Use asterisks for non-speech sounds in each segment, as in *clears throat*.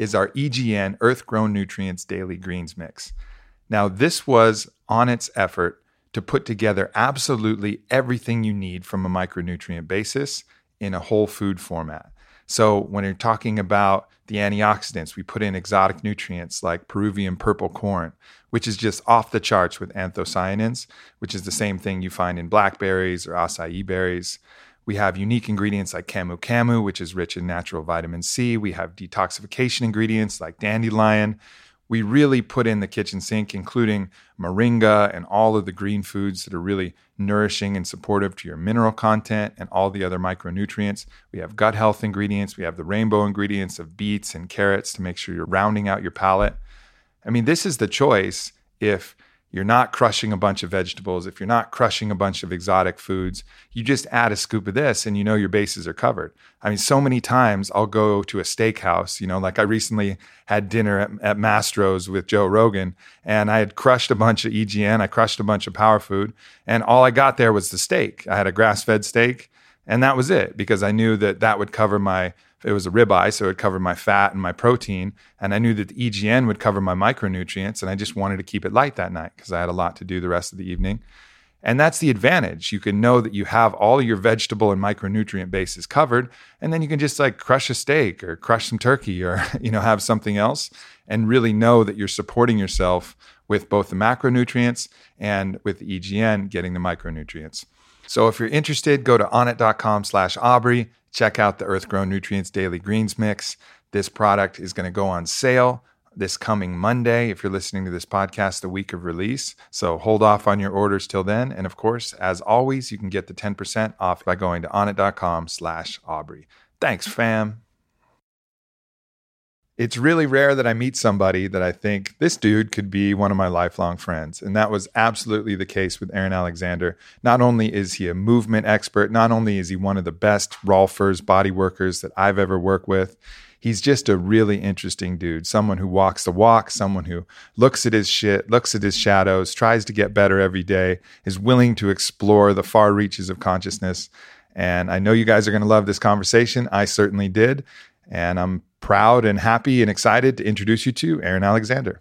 is our EGN Earth Grown Nutrients Daily Greens Mix. Now, this was Onnit's effort to put together absolutely everything you need from a micronutrient basis in a whole food format. So, when you're talking about the antioxidants, we put in exotic nutrients like Peruvian purple corn, which is just off the charts with anthocyanins, which is the same thing you find in blackberries or acai berries. We have unique ingredients like camu camu, which is rich in natural vitamin C. We have detoxification ingredients like dandelion. We really put in the kitchen sink, including moringa and all of the green foods that are really nourishing and supportive to your mineral content and all the other micronutrients. We have gut health ingredients. We have the rainbow ingredients of beets and carrots to make sure you're rounding out your palate. I mean, this is the choice if you're not crushing a bunch of vegetables, if you're not crushing a bunch of exotic foods, you just add a scoop of this and you know your bases are covered. I mean, so many times I'll go to a steakhouse, you know, like I recently had dinner at, at Mastro's with Joe Rogan and I had crushed a bunch of EGN, I crushed a bunch of power food, and all I got there was the steak. I had a grass fed steak and that was it because I knew that that would cover my it was a ribeye, so it covered my fat and my protein. And I knew that the EGN would cover my micronutrients. And I just wanted to keep it light that night because I had a lot to do the rest of the evening. And that's the advantage. You can know that you have all your vegetable and micronutrient bases covered, and then you can just like crush a steak or crush some turkey or *laughs* you know have something else and really know that you're supporting yourself with both the macronutrients and with the EGN getting the micronutrients. So if you're interested, go to onnit.com slash Aubrey. Check out the Earth Grown Nutrients Daily Greens Mix. This product is going to go on sale this coming Monday if you're listening to this podcast the week of release. So hold off on your orders till then. And of course, as always, you can get the 10% off by going to onnit.com slash Aubrey. Thanks, fam. It's really rare that I meet somebody that I think this dude could be one of my lifelong friends. And that was absolutely the case with Aaron Alexander. Not only is he a movement expert, not only is he one of the best Rolfers body workers that I've ever worked with, he's just a really interesting dude. Someone who walks the walk, someone who looks at his shit, looks at his shadows, tries to get better every day, is willing to explore the far reaches of consciousness. And I know you guys are going to love this conversation. I certainly did. And I'm proud and happy and excited to introduce you to Aaron Alexander.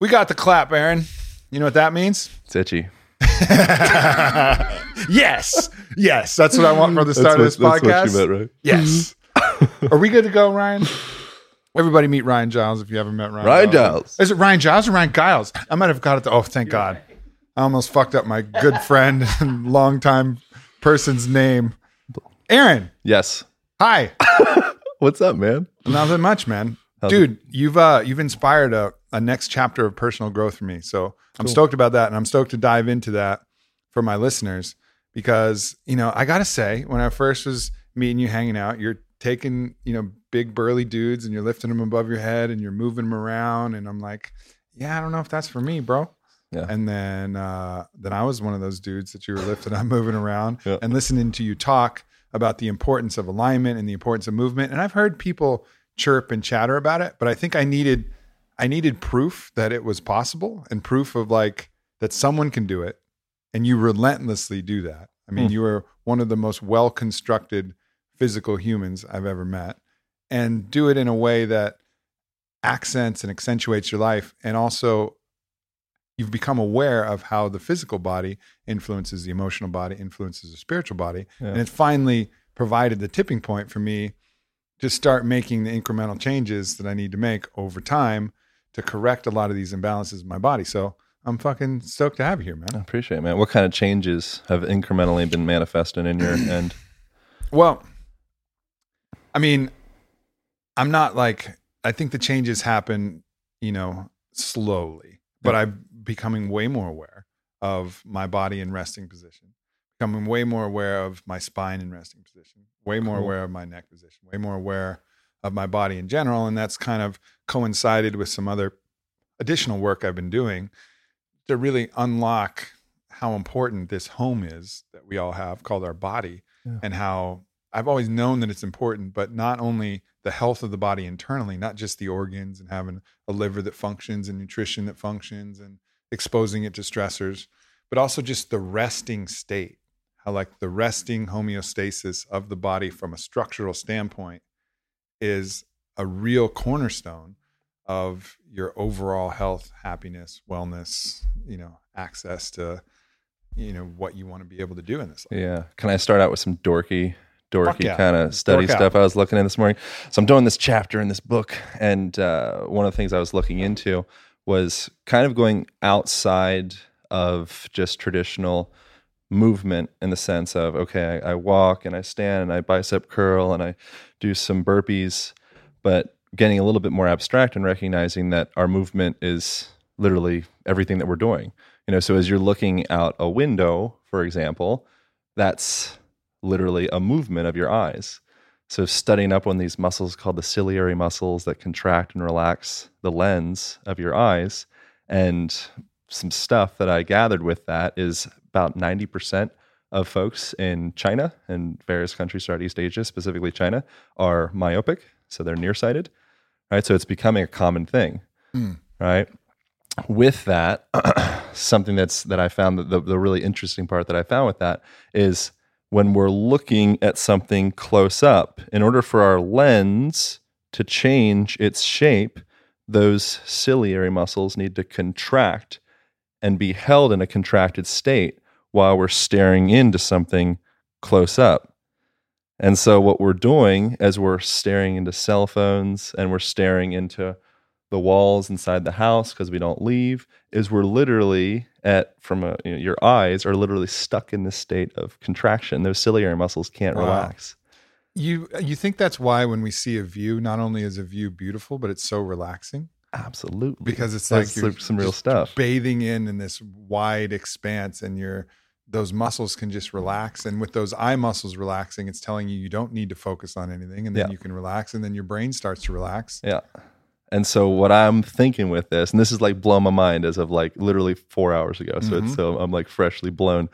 We got the clap, Aaron. You know what that means? It's itchy. *laughs* yes. Yes. That's what I want from the start That's of this what- podcast. That's what you meant, right? Yes. Are we good to go, Ryan? Everybody meet Ryan Giles if you haven't met Ryan. Ryan Giles. Is it Ryan Giles or Ryan Giles? I might have got it. To, oh, thank God. I almost fucked up my good friend and *laughs* longtime person's name. Aaron. Yes. Hi. *laughs* What's up, man? Nothing much, man. How's Dude, you've uh you've inspired a, a next chapter of personal growth for me. So I'm stoked about that. And I'm stoked to dive into that for my listeners because, you know, I gotta say, when I first was meeting you hanging out, you're taking, you know, big burly dudes and you're lifting them above your head and you're moving them around. And I'm like, yeah, I don't know if that's for me, bro. Yeah. And then uh then I was one of those dudes that you were lifting *laughs* up, moving around Yeah. and listening to you talk about the importance of alignment and the importance of movement. And I've heard people chirp and chatter about it, but I think I needed I needed proof that it was possible and proof of like that someone can do it and you relentlessly do that. I mean, Hmm. you are one of the most well constructed physical humans I've ever met and do it in a way that accents and accentuates your life and also you've become aware of how the physical body influences the emotional body, influences the spiritual body. Yeah. And it finally provided the tipping point for me to start making the incremental changes that I need to make over time to correct a lot of these imbalances in my body. So I'm fucking stoked to have you here, man. I appreciate it, man. What kind of changes have incrementally been manifesting in your end? *clears throat* Well, I mean, I'm not like I think the changes happen, you know, slowly, but I'm becoming way more aware of my body in resting position, becoming way more aware of my spine in resting position, way more Cool. aware of my neck position, way more aware of my body in general, and that's kind of coincided with some other additional work I've been doing to really unlock how important this home is that we all have called our body Yeah. and how I've always known that it's important, but not only the health of the body internally, not just the organs and having a liver that functions and nutrition that functions and exposing it to stressors, but also just the resting state. How, like, the resting homeostasis of the body from a structural standpoint is a real cornerstone of your overall health, happiness, wellness, you know, access to, you know, what you want to be able to do in this life. Yeah. Can I start out with some dorky, dorky yeah. kind of study Dork out. stuff I was looking at this morning? So I'm doing this chapter in this book, and uh, one of the things I was looking into was kind of going outside of just traditional movement in the sense of okay, I, I walk and I stand and I bicep curl and I do some burpees, but getting a little bit more abstract and recognizing that our movement is literally everything that we're doing. You know, so as you're looking out a window, for example, that's literally a movement of your eyes. So studying up on these muscles called the ciliary muscles that contract and relax the lens of your eyes and some stuff that I gathered with that is about 90% of folks in China and various countries throughout East Asia, specifically China, are myopic, so they're nearsighted. Right? So it's becoming a common thing. Hmm. Right? With that, *clears throat* something that's that I found that the, the really interesting part that I found with that is when we're looking at something close up, in order for our lens to change its shape, those ciliary muscles need to contract and be held in a contracted state while we're staring into something close up. And so, what we're doing as we're staring into cell phones and we're staring into the walls inside the house because we don't leave is we're literally at from a you know, your eyes are literally stuck in this state of contraction those ciliary muscles can't Wow. relax You you think that's why when we see a view, not only is a view beautiful, but it's so relaxing absolutely because it's That's like you're some real stuff bathing in in this wide expanse, and your those muscles can just relax. And with those eye muscles relaxing, it's telling you you don't need to focus on anything, and then Yeah. you can relax, and then your brain starts to relax. Yeah. And so what I'm thinking with this, and this is like blown my mind as of like literally four hours ago. So it's Mhm. so I'm like freshly blown.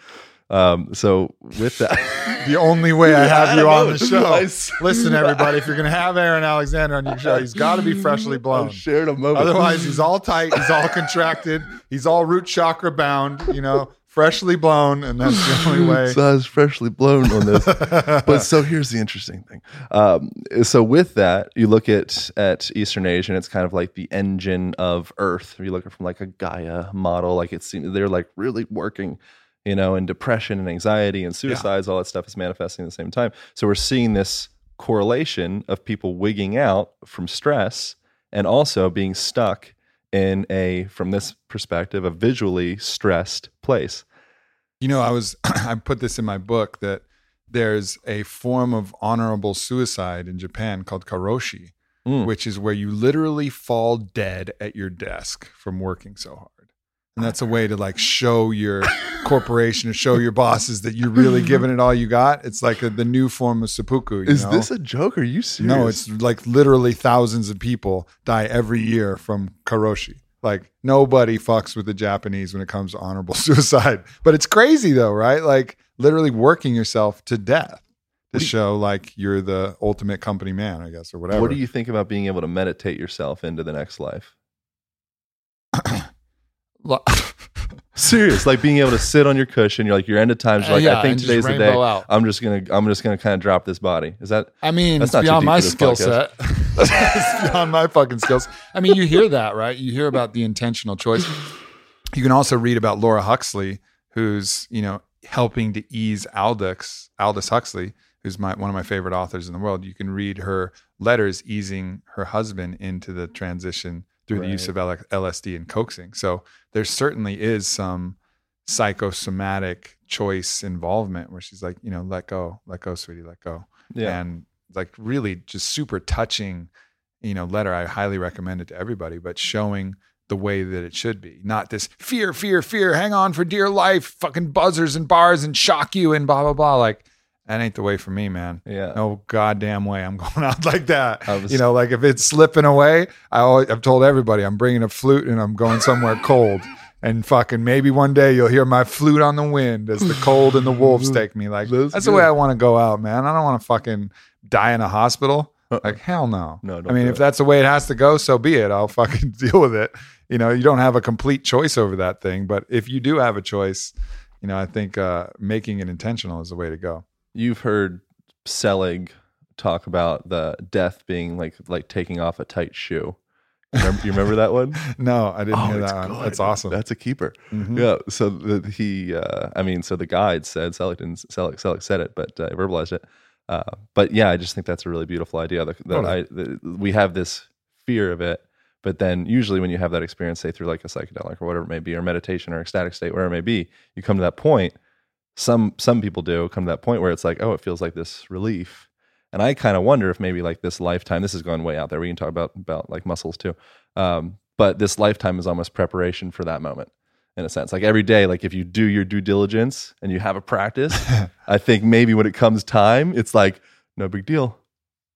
Um, so with that, *laughs* The only way I Yeah, *laughs* have you *laughs* I on the show. Listen, everybody, if you're going to have Aaron Alexander on your show, he's got to be freshly blown. I've shared a moment. Otherwise, he's all tight, he's all contracted, he's all root chakra bound, you know, freshly blown, and that's the only *laughs* way. So I was freshly blown on this. but so here's the interesting thing. Um, so with that, you look at at Eastern Asia, and it's kind of like the engine of Earth. If you look at from like a Gaia model, like it's they're like really working, you know, and depression and anxiety and suicides, all that stuff is manifesting at the same time. So we're seeing this correlation of people wigging out from stress and also being stuck in a, from this perspective, a visually stressed place. You know, I was *clears throat* I put this in my book that there's a form of honorable suicide in Japan called karoshi, Mm. which is where you literally fall dead at your desk from working so hard. And that's a way to like show your corporation or show your bosses that you're really *laughs* giving it all you got. It's like a, the new form of seppuku. You Is know? this a joke? Are you serious? No, it's like literally thousands of people die every year from karoshi. Like nobody fucks with the Japanese when it comes to honorable *laughs* suicide. But it's crazy though, right? Like literally working yourself to death to show like you're the ultimate company man, I guess, or whatever. What do you think about being able to meditate yourself into the next life? *coughs* *laughs* Serious, like being able to sit on your cushion. You're like your end of times. You're like, Yeah, I think today's the day. out. I'm just gonna, I'm just gonna kind of drop this body. Is that? I mean, That's it's not beyond my skill podcast. set. it's *laughs* *laughs* beyond my fucking skills. I mean, you hear that, right? You hear about the intentional choice. you can also read about Laura Huxley, who's you know helping to ease Aldous Aldous Huxley, who's my one of my favorite authors in the world. You can read her letters easing her husband into the transition through the use of L- LSD and coaxing. So there certainly is some psychosomatic choice involvement where she's like, you know, let go, let go, sweetie, let go. Yeah. And like really just super touching, you know, letter. I highly recommend it to everybody, but showing the way that it should be. Not this fear, fear, fear, hang on for dear life, fucking buzzers and bars and shock you and blah, blah, blah. Like, that ain't the way for me, man. Yeah. No goddamn way I'm *laughs* going out like that. Was- you know, like if it's slipping away, I always, I've told everybody I'm bringing a flute and I'm going somewhere *laughs* cold. And fucking maybe one day you'll hear my flute on the wind as the cold and the wolves take me. Like That's that's, the way. I want to go out, man. I don't want to fucking die in a hospital. Like hell no. No, don't I mean, if it. that's the way it has to go, so be it. I'll fucking *laughs* deal with it. You know, you don't have a complete choice over that thing, but if you do have a choice, you know, I think uh, making it intentional is the way to go. You've heard Selig talk about the death being like like taking off a tight shoe. You remember, you remember that one? *laughs* No, I didn't hear Oh, it's that one. That's awesome. That's a keeper. Mhm. Yeah. So the, he, uh, I mean, so the guide said Selig didn't Selig, Selig said it, but uh, verbalized it. Uh, but yeah, I just think that's a really beautiful idea. That, that. I, that we have this fear of it, but then usually when you have that experience, say through like a psychedelic or whatever it may be, or meditation or ecstatic state, whatever it may be, you come to that point. Some some people do come to that point where it's like, oh, it feels like this relief. And I kind of wonder if maybe like this lifetime, this is going way out there. We can talk about about like muscles too. Um, but this lifetime is almost preparation for that moment in a sense. Like every day, like if you do your due diligence and you have a practice, *laughs* I think maybe when it comes time, it's like no big deal.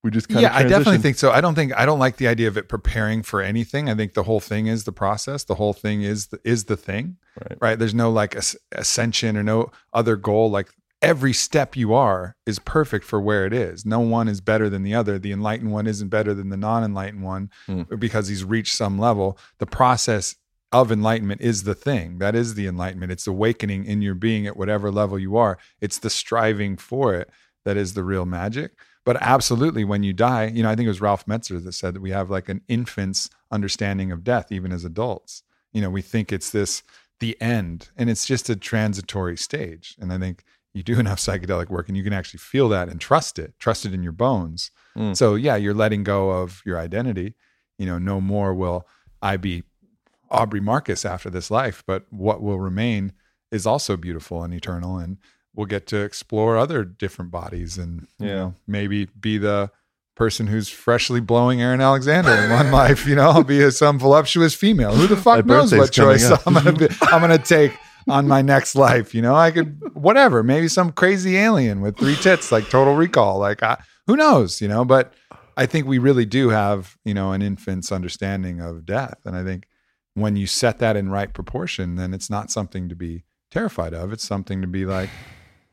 We just kind of. yeah, I definitely think so. I don't think I don't like the idea of it preparing for anything. I think the whole thing is the process. The whole thing is the, is the thing, Right. right? There's no like as- ascension or no other goal. Like every step you are is perfect for where it is. No one is better than the other. The enlightened one isn't better than the non-enlightened one Hmm. because he's reached some level. The process of enlightenment is the thing. That is the enlightenment. It's awakening in your being at whatever level you are. It's the striving for it that is the real magic. But absolutely, when you die, you know, I think it was Ralph Metzner that said that we have like an infant's understanding of death, even as adults. You know, we think it's this the end, and it's just a transitory stage. And I think you do *laughs* enough psychedelic work, and you can actually feel that and trust it, trust it in your bones. Mm. So yeah, you're letting go of your identity. You know, no more will I be Aubrey Marcus after this life, but what will remain is also beautiful and eternal, and we'll get to explore other different bodies and you Yeah. know maybe be the person who's freshly blowing Aaron Alexander in one *laughs* life. You know, I'll be a, some voluptuous female. Who the fuck My knows what choice. I'm gonna be, I'm gonna take on my next life? You know, I could whatever. Maybe some crazy alien with three tits, like Total Recall. Like I, who knows? You know, but I think we really do have you know an infant's understanding of death, and I think when you set that in right proportion, then it's not something to be terrified of. It's something to be like,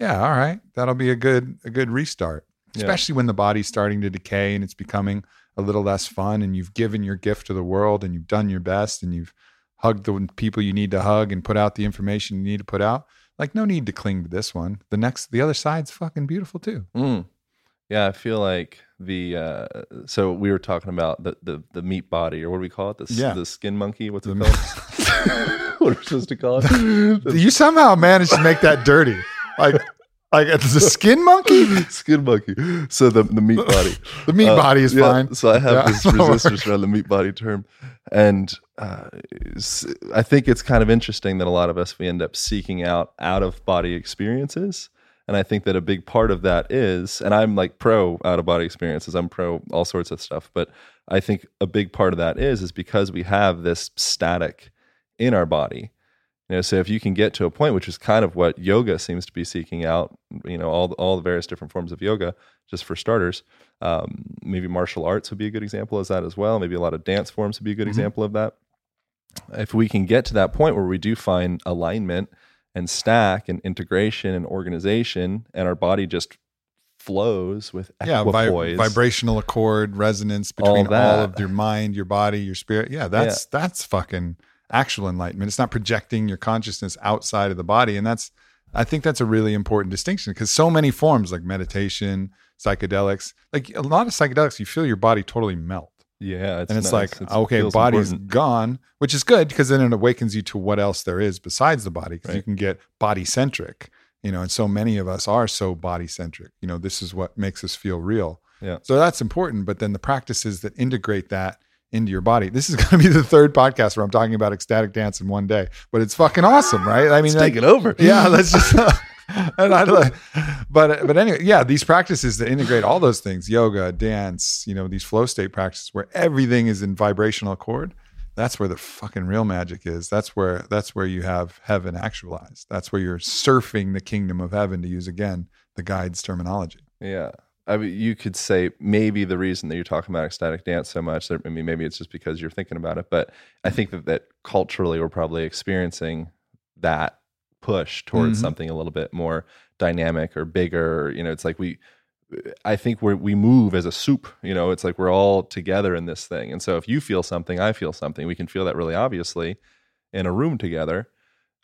yeah, all right, that'll be a good a good restart. Yeah. Especially when the body's starting to decay and it's becoming a little less fun, and you've given your gift to the world, and you've done your best, and you've hugged the people you need to hug, and put out the information you need to put out. Like, no need to cling to this one. The next, the other side's fucking beautiful too. Mm. Yeah, I feel like the uh, so we were talking about the, the the meat body or what do we call it? The Yeah. the skin monkey. What's it The- called? *laughs* what are we supposed to call it? *laughs* You somehow managed to make that dirty, like, like it's the skin monkey. *laughs* skin monkey. So the the meat body. The meat Uh, body is yeah, fine. So I have Yeah. this *laughs* resistance around the meat body term, and uh, I think it's kind of interesting that a lot of us we end up seeking out out of body experiences, and I think that a big part of that is, and I'm like pro out of body experiences, I'm pro all sorts of stuff, but I think a big part of that is is because we have this static in our body. You know, so if you can get to a point, which is kind of what yoga seems to be seeking out, you know, all all the various different forms of yoga, just for starters, um, maybe martial arts would be a good example of that as well. Maybe a lot of dance forms would be a good Mhm. example of that. If we can get to that point where we do find alignment and stack and integration and organization, and our body just flows with yeah, vi- vibrational accord, resonance between all, that. of your mind, your body, your spirit. Yeah, that's that's fucking actual enlightenment. It's not projecting your consciousness outside of the body, and that's I think that's a really important distinction because so many forms like meditation, psychedelics, like a lot of psychedelics, you feel your body totally melt. Yeah, and it's nice. like It's- okay body's important. gone which is good because then it awakens you to what else there is besides the body because you can get body centric you know and so many of us are so body centric you know this is what makes us feel real Yeah. so that's important but then the practices that integrate that into your body this is *laughs* going to be the third podcast where i'm talking about ecstatic dance in one day but it's fucking awesome right i mean like, taking over. yeah let's *laughs* just *laughs* and I like, but but anyway, yeah, these practices that integrate all those things, yoga, dance, you know, these flow state practices where everything is in vibrational accord. That's where the fucking real magic is. That's where that's where you have heaven actualized. That's where you're surfing the kingdom of heaven to use again the guide's terminology. Yeah. I mean, you could say maybe the reason that you're talking about ecstatic dance so much, that- I mean, maybe it's just because you're thinking about it, but I think that, that culturally we're probably experiencing that push towards Mhm. something a little bit more dynamic or bigger. or, You know, it's like we, I think we we move as a soup. You know, it's like we're all together in this thing. And so if you feel something, I feel something. We can feel that really obviously in a room together.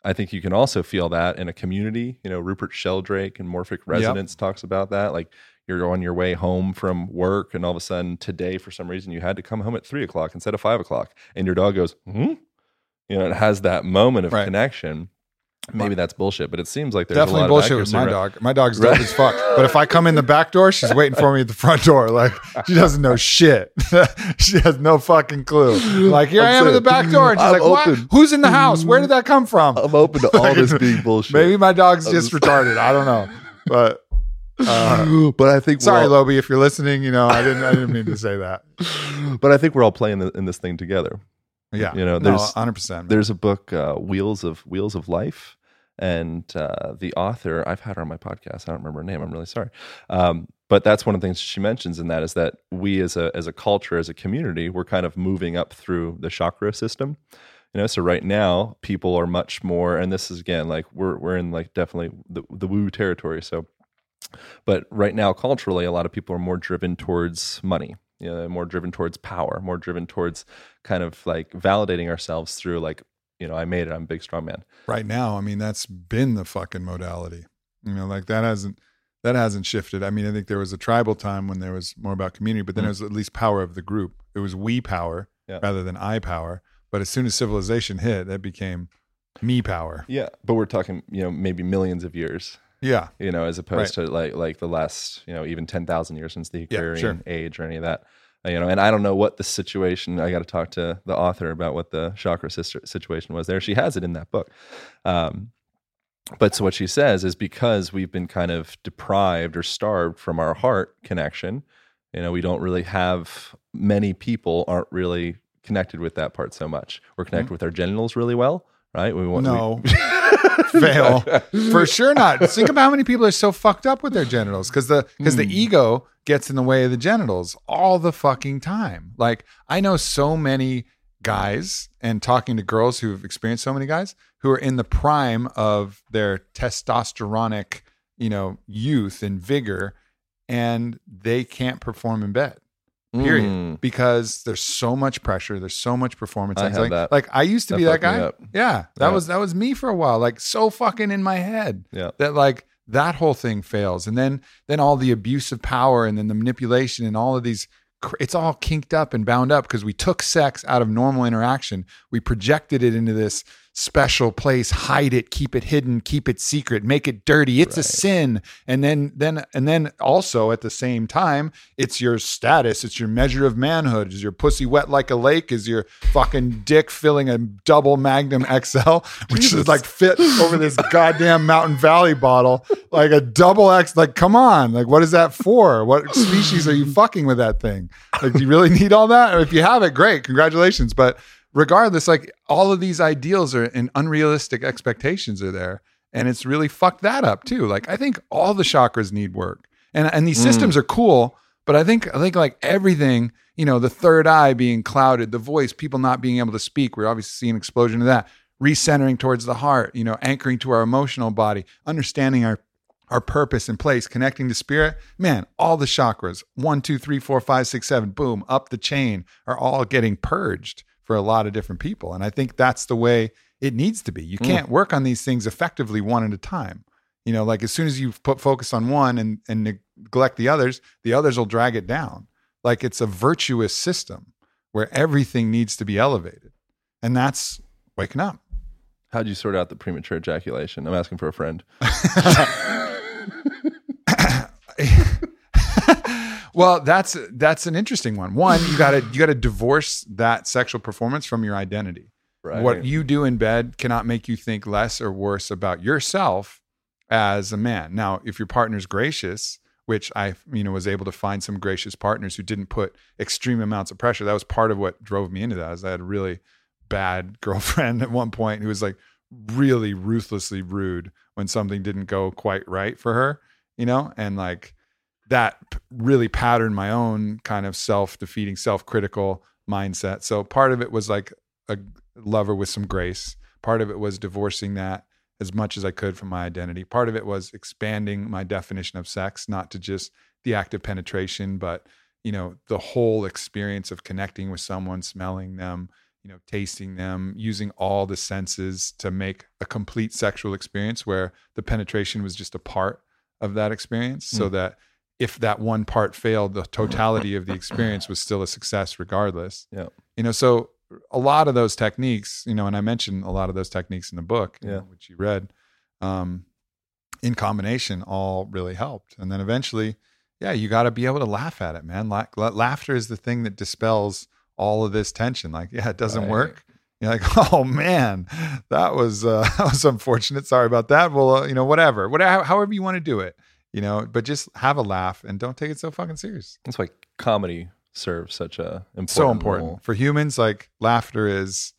I think you can also feel that in a community. You know, Rupert Sheldrake and Morphic Resonance talks about that. Like you're on your way home from work, and all of a sudden today, for some reason, you had to come home at three o'clock instead of five o'clock, and your dog goes, hmm? You know, it has that moment of Right. connection. Maybe that's bullshit, but it seems like there's Definitely a lot bullshit with my around- dog. My dog's dope Right. as fuck. But if I come in the back door, she's waiting for me at the front door. Like she doesn't know shit. *laughs* she has no fucking clue. Like here I'm I am at the back door, and she's I'm like, "What? Who's in the house? Where did that come from?" I'm open to all this *laughs* being bullshit. Maybe my dog's just- retarded. I don't know. But uh, but I think sorry, all- Loby, if you're listening, you know I didn't. I didn't mean to say that. *laughs* but I think we're all playing the, in this thing together. Yeah, You know, there's- 100. percent There's a book, uh, Wheels of Wheels of Life, and uh, the author I've had her on my podcast. I don't remember her name. I'm really sorry. Um, but that's one of the things she mentions in that is that we as a as a culture, as a community, we're kind of moving up through the chakra system. You know, so right now people are much more, and this is again like we're we're in like definitely the the woo territory. So, but right now culturally, a lot of people are more driven towards money. You know, more driven towards power, more driven towards kind of like validating ourselves through like you know, I made it. I'm a big strong man. right now. I mean, that's been the fucking modality. You know, like that hasn't that hasn't shifted. I mean, I think there was a tribal time when there was more about community, but then Mm. it was at least power of the group. It was we power Yeah. rather than I power. But as soon as civilization hit, that became me power. Yeah, but we're talking, you know, maybe millions of years, Yeah, you know, as opposed to like like the last, you know, even ten thousand years since the Yeah, sure. age or any of that. Uh, You know, and I don't know what the situation. I got to talk to the author about what the chakra sister situation was there. She has it in that book. Um, but so what she says is because we've been kind of deprived or starved from our heart connection. You know, we don't really have many people aren't really connected with that part so much. We're connected with our genitals really well, right? We want no, *laughs* fail for sure. Not think about how many people are so fucked up with their genitals because the because the Hmm. ego gets in the way of the genitals all the fucking time. Like I know so many guys and talking to girls who've experienced so many guys who are in the prime of their testosteronic, you know, youth and vigor, and they can't perform in bed. Period. Mm. Because there's so much pressure, there's so much performance I anxiety. that. Like I used to That be that guy. Yeah, that Yeah. was that was me for a while. Like so fucking in my head Yeah. that like that whole thing fails, and then then all the abuse of power, and then the manipulation, and all of these. It's all kinked up and bound up because we took sex out of normal interaction. We projected it into this special place, hide it, keep it hidden, keep it secret, make it dirty. It's a sin. And then then and then also at the same time, it's your status, it's your measure of manhood. Is your pussy wet like a lake? Is your fucking dick filling a double Magnum XL, *laughs* which is like fit over this goddamn Mountain Valley bottle, like a double X. Like, come on, like what is that for? What species are you fucking with that thing? Like, do you really need all that? If you have it, great, congratulations. But regardless, like all of these ideals are and unrealistic expectations are there. And it's really fucked that up too. Like I think all the chakras need work. And and these Mm. systems are cool, but I think I think like everything, you know, the third eye being clouded, the voice, people not being able to speak. We're obviously seeing an explosion of that. Recentering towards the heart, you know, anchoring to our emotional body, understanding our our purpose and place, connecting to spirit, man, all the chakras, one, two, three, four, five, six, seven, boom, up the chain, are all getting purged for a lot of different people. And I think that's the way it needs to be. You mm. can't work on these things effectively one at a time. You know, like as soon as you put focus on one and, and neglect the others, the others will drag it down. Like it's a virtuous system. where everything needs to be elevated. And that's waking up. How'd you sort out the premature ejaculation? I'm asking for a friend. *laughs* *laughs* well, that's that's an interesting one. One, you gotta you gotta divorce that sexual performance from your identity. Right. What you do in bed cannot make you think less or worse about yourself as a man. Now, if your partner's gracious, which I you know was able to find some gracious partners who didn't put extreme amounts of pressure. That was part of what drove me into that. Is I had a really bad *laughs* girlfriend at one point who was like really ruthlessly rude when something didn't go quite right for her, you know, and like that really patterned my own kind of self-defeating, self-critical mindset. So part of it was like a lover with some grace. Part of it was divorcing that as much as I could from my identity. Part of it was expanding my definition of sex, not to just the act of penetration, but you know, the whole experience of connecting with someone, smelling them, you know, tasting them, using all the senses to make a complete sexual experience where the penetration was just a part of that experience so hmm. that if that one part failed, the totality of the experience was still a success regardless. Yeah. You know, so a lot of those techniques, you know, and I mentioned a lot of those techniques in the book, you know, which you read, um, in combination, all really helped. And then eventually, yeah, you got to be able to laugh at it, man. Like la- laughter is the thing that dispels all of this tension. Like, yeah, it doesn't Right. work. You're like, *laughs* oh man, that was uh, *laughs* that was unfortunate. Sorry about that. Well, uh, you know, whatever, whatever, however you want to do it, you know. But just have a laugh and don't take it so fucking serious. That's why comedy serves such a important so important role. for humans. Like laughter is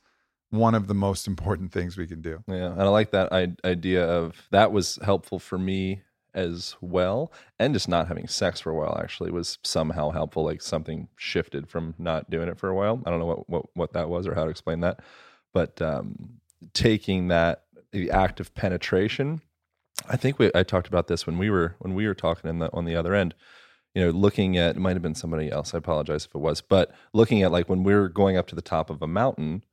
one of the most important things we can do. Yeah, and I like that I- idea of that was helpful for me as well, and just not having sex for a while actually was somehow helpful. Like something shifted from not doing it for a while. I don't know what what, what that was or how to explain that, but um, taking that the act of penetration. I think we I talked about this when we were when we were talking in the, on the other end. You know, looking at it might have been somebody else. I apologize if it was, but looking at like when we're going up to the top of a mountain,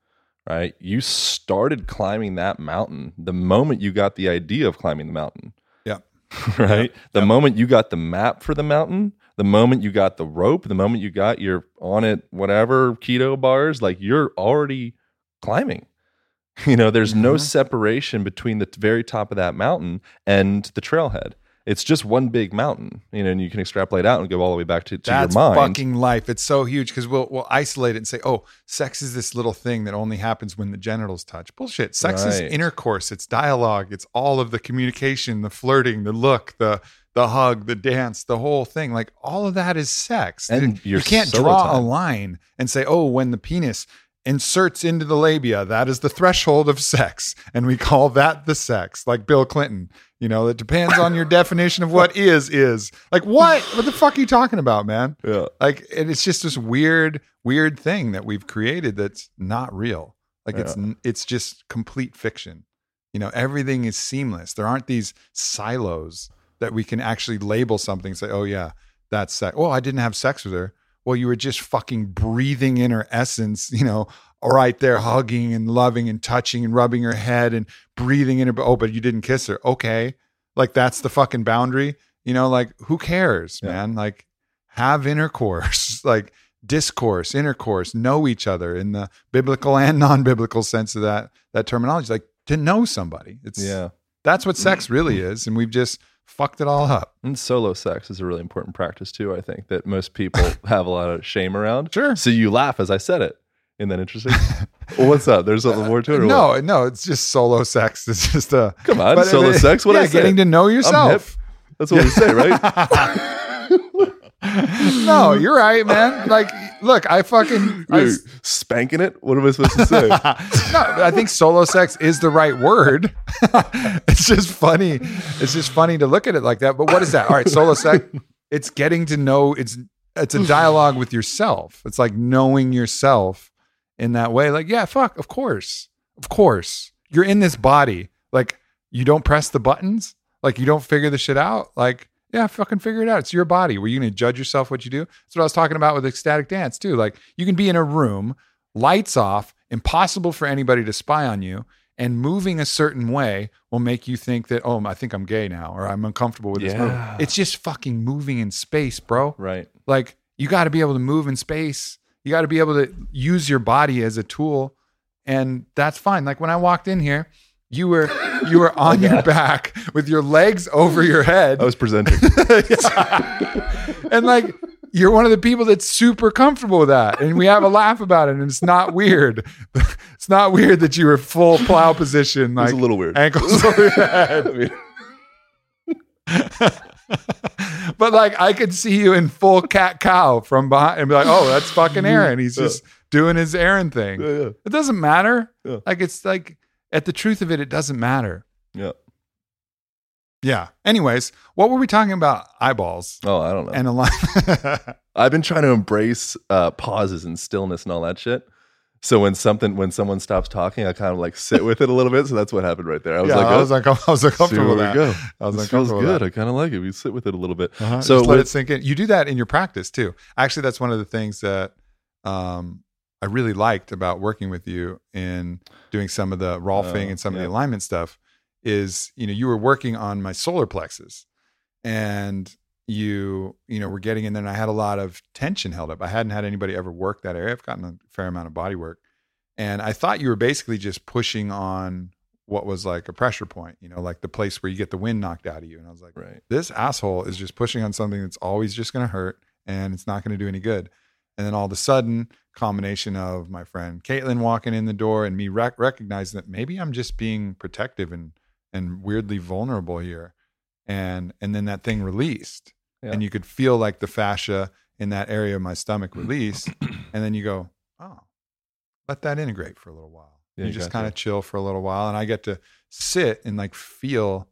right? You started climbing that mountain the moment you got the idea of climbing the mountain, Yeah. *laughs* right? The moment you got the map for the mountain, the moment you got the rope, the moment you got your Onnit, whatever keto bars, like you're already climbing. *laughs* You know, there's no Mhm. separation between the very top of that mountain and the trailhead. It's just one big mountain, you know, and you can extrapolate out and go all the way back to, to That's your mind. fucking life. It's so huge because we'll we'll isolate it and say, oh, sex is this little thing that only happens when the genitals touch. Bullshit. Sex is intercourse. It's dialogue. It's all of the communication, the flirting, the look, the the hug, the dance, the whole thing. Like all of that is sex. And you can't draw a line and say, oh, when the penis inserts into the labia, that is the threshold of sex, and we call that the sex. Like Bill Clinton. You know, it depends on your definition of what is is. Like what? What the fuck are you talking about, man? yeah. like and it's just this weird weird thing that we've created that's not real like it's it's just complete fiction you know everything is seamless there aren't these silos that we can actually label something say oh yeah that's sex oh i didn't have sex with her well you were just fucking breathing in her essence you know right there hugging and loving and touching and rubbing her head and breathing in her oh but you didn't kiss her okay like that's the fucking boundary you know like who cares Yeah. man like have intercourse, *laughs* like discourse, intercourse, know each other in the biblical and non-biblical sense of that that terminology. Like to know somebody. It's Yeah. that's what sex *clears throat* really is, and we've just fucked it all up. And solo sex is a really important practice too. I think that most people *laughs* have a lot of shame around. Sure. So you laugh as I said it. Isn't that interesting? well, what's up? There's something more to it. Or *laughs* what? No, no, it's just solo sex. *laughs* It's just a Come on, but- solo but- sex. What yeah, I getting to know yourself. That's what we say, right? no, you're right, man. Like, look, I fucking *laughs* I, Wait, spanking it. What am I supposed to say? *laughs* no, I think solo sex is the right word. *laughs* it's just funny. It's just funny to look at it like that. But what is that? All right, solo sex. It's getting to know. It's it's a dialogue with yourself. It's like knowing yourself in that way. Like, yeah, fuck, of course, of course, you're in this body. Like, you don't press the buttons. Like, you don't figure the shit out. Like. Yeah, fucking figure it out. It's your body. Were you going to judge yourself what you do? That's what I was talking about with ecstatic dance too. Like you can be in a room, lights off, impossible for anybody to spy on you, and moving a certain way will make you think that, oh, I think I'm gay now or I'm uncomfortable with this move. It's just fucking moving in space, bro. right. Like you got to be able to move in space. You got to be able to use your body as a tool, and that's fine. Like when I walked in here, you were you were on your *laughs* back with your legs over your head, I was presenting. *laughs* and like you're one of the people that's super comfortable with that, and we have a laugh about it, and it's not weird. *laughs* It's not weird that you were full plow position, like a little weird. ankles over your head. Mean, but like I could see you in full cat cow from behind and be like, oh, that's fucking Aaron. He's just doing his Aaron thing. yeah, yeah, It doesn't matter. Like it's like at the truth of it, it doesn't matter. yeah. Yeah. Anyways, what were we talking about? Eyeballs Oh, I don't know. and a line. *laughs* I've been trying to embrace uh, pauses and stillness and all that shit. So when something when someone stops talking, I kind of like sit with it a little bit. So that's what happened right there. I was yeah, like, I oh, was *laughs* uncom- I was uncomfortable with we that. go. I was This feels good. that. I kind of like it. We sit with it a little bit. Uh-huh. So Just let it sink in. You do that in your practice too. Actually, that's one of the things that um, I really liked about working with you in doing some of the rolfing Oh, and some of the alignment stuff. Is you know you were working on my solar plexus, and you you know were getting in there. And I had a lot of tension held up. I hadn't had anybody ever work that area. I've gotten a fair amount of body work, and I thought you were basically just pushing on what was like a pressure point. You know, like the place where you get the wind knocked out of you. And I was like Right. this asshole is just pushing on something that's always just going to hurt and it's not going to do any good. And then all of a sudden, combination of my friend Caitlin walking in the door and me rec- recognizing that maybe I'm just being protective and and weirdly vulnerable here, and and then that thing released, Yeah. and you could feel like the fascia in that area of my stomach *clears throat* release, and then you go, oh, let that integrate for a little while. Yeah, you you just kind of chill for a little while, and I get to sit and like feel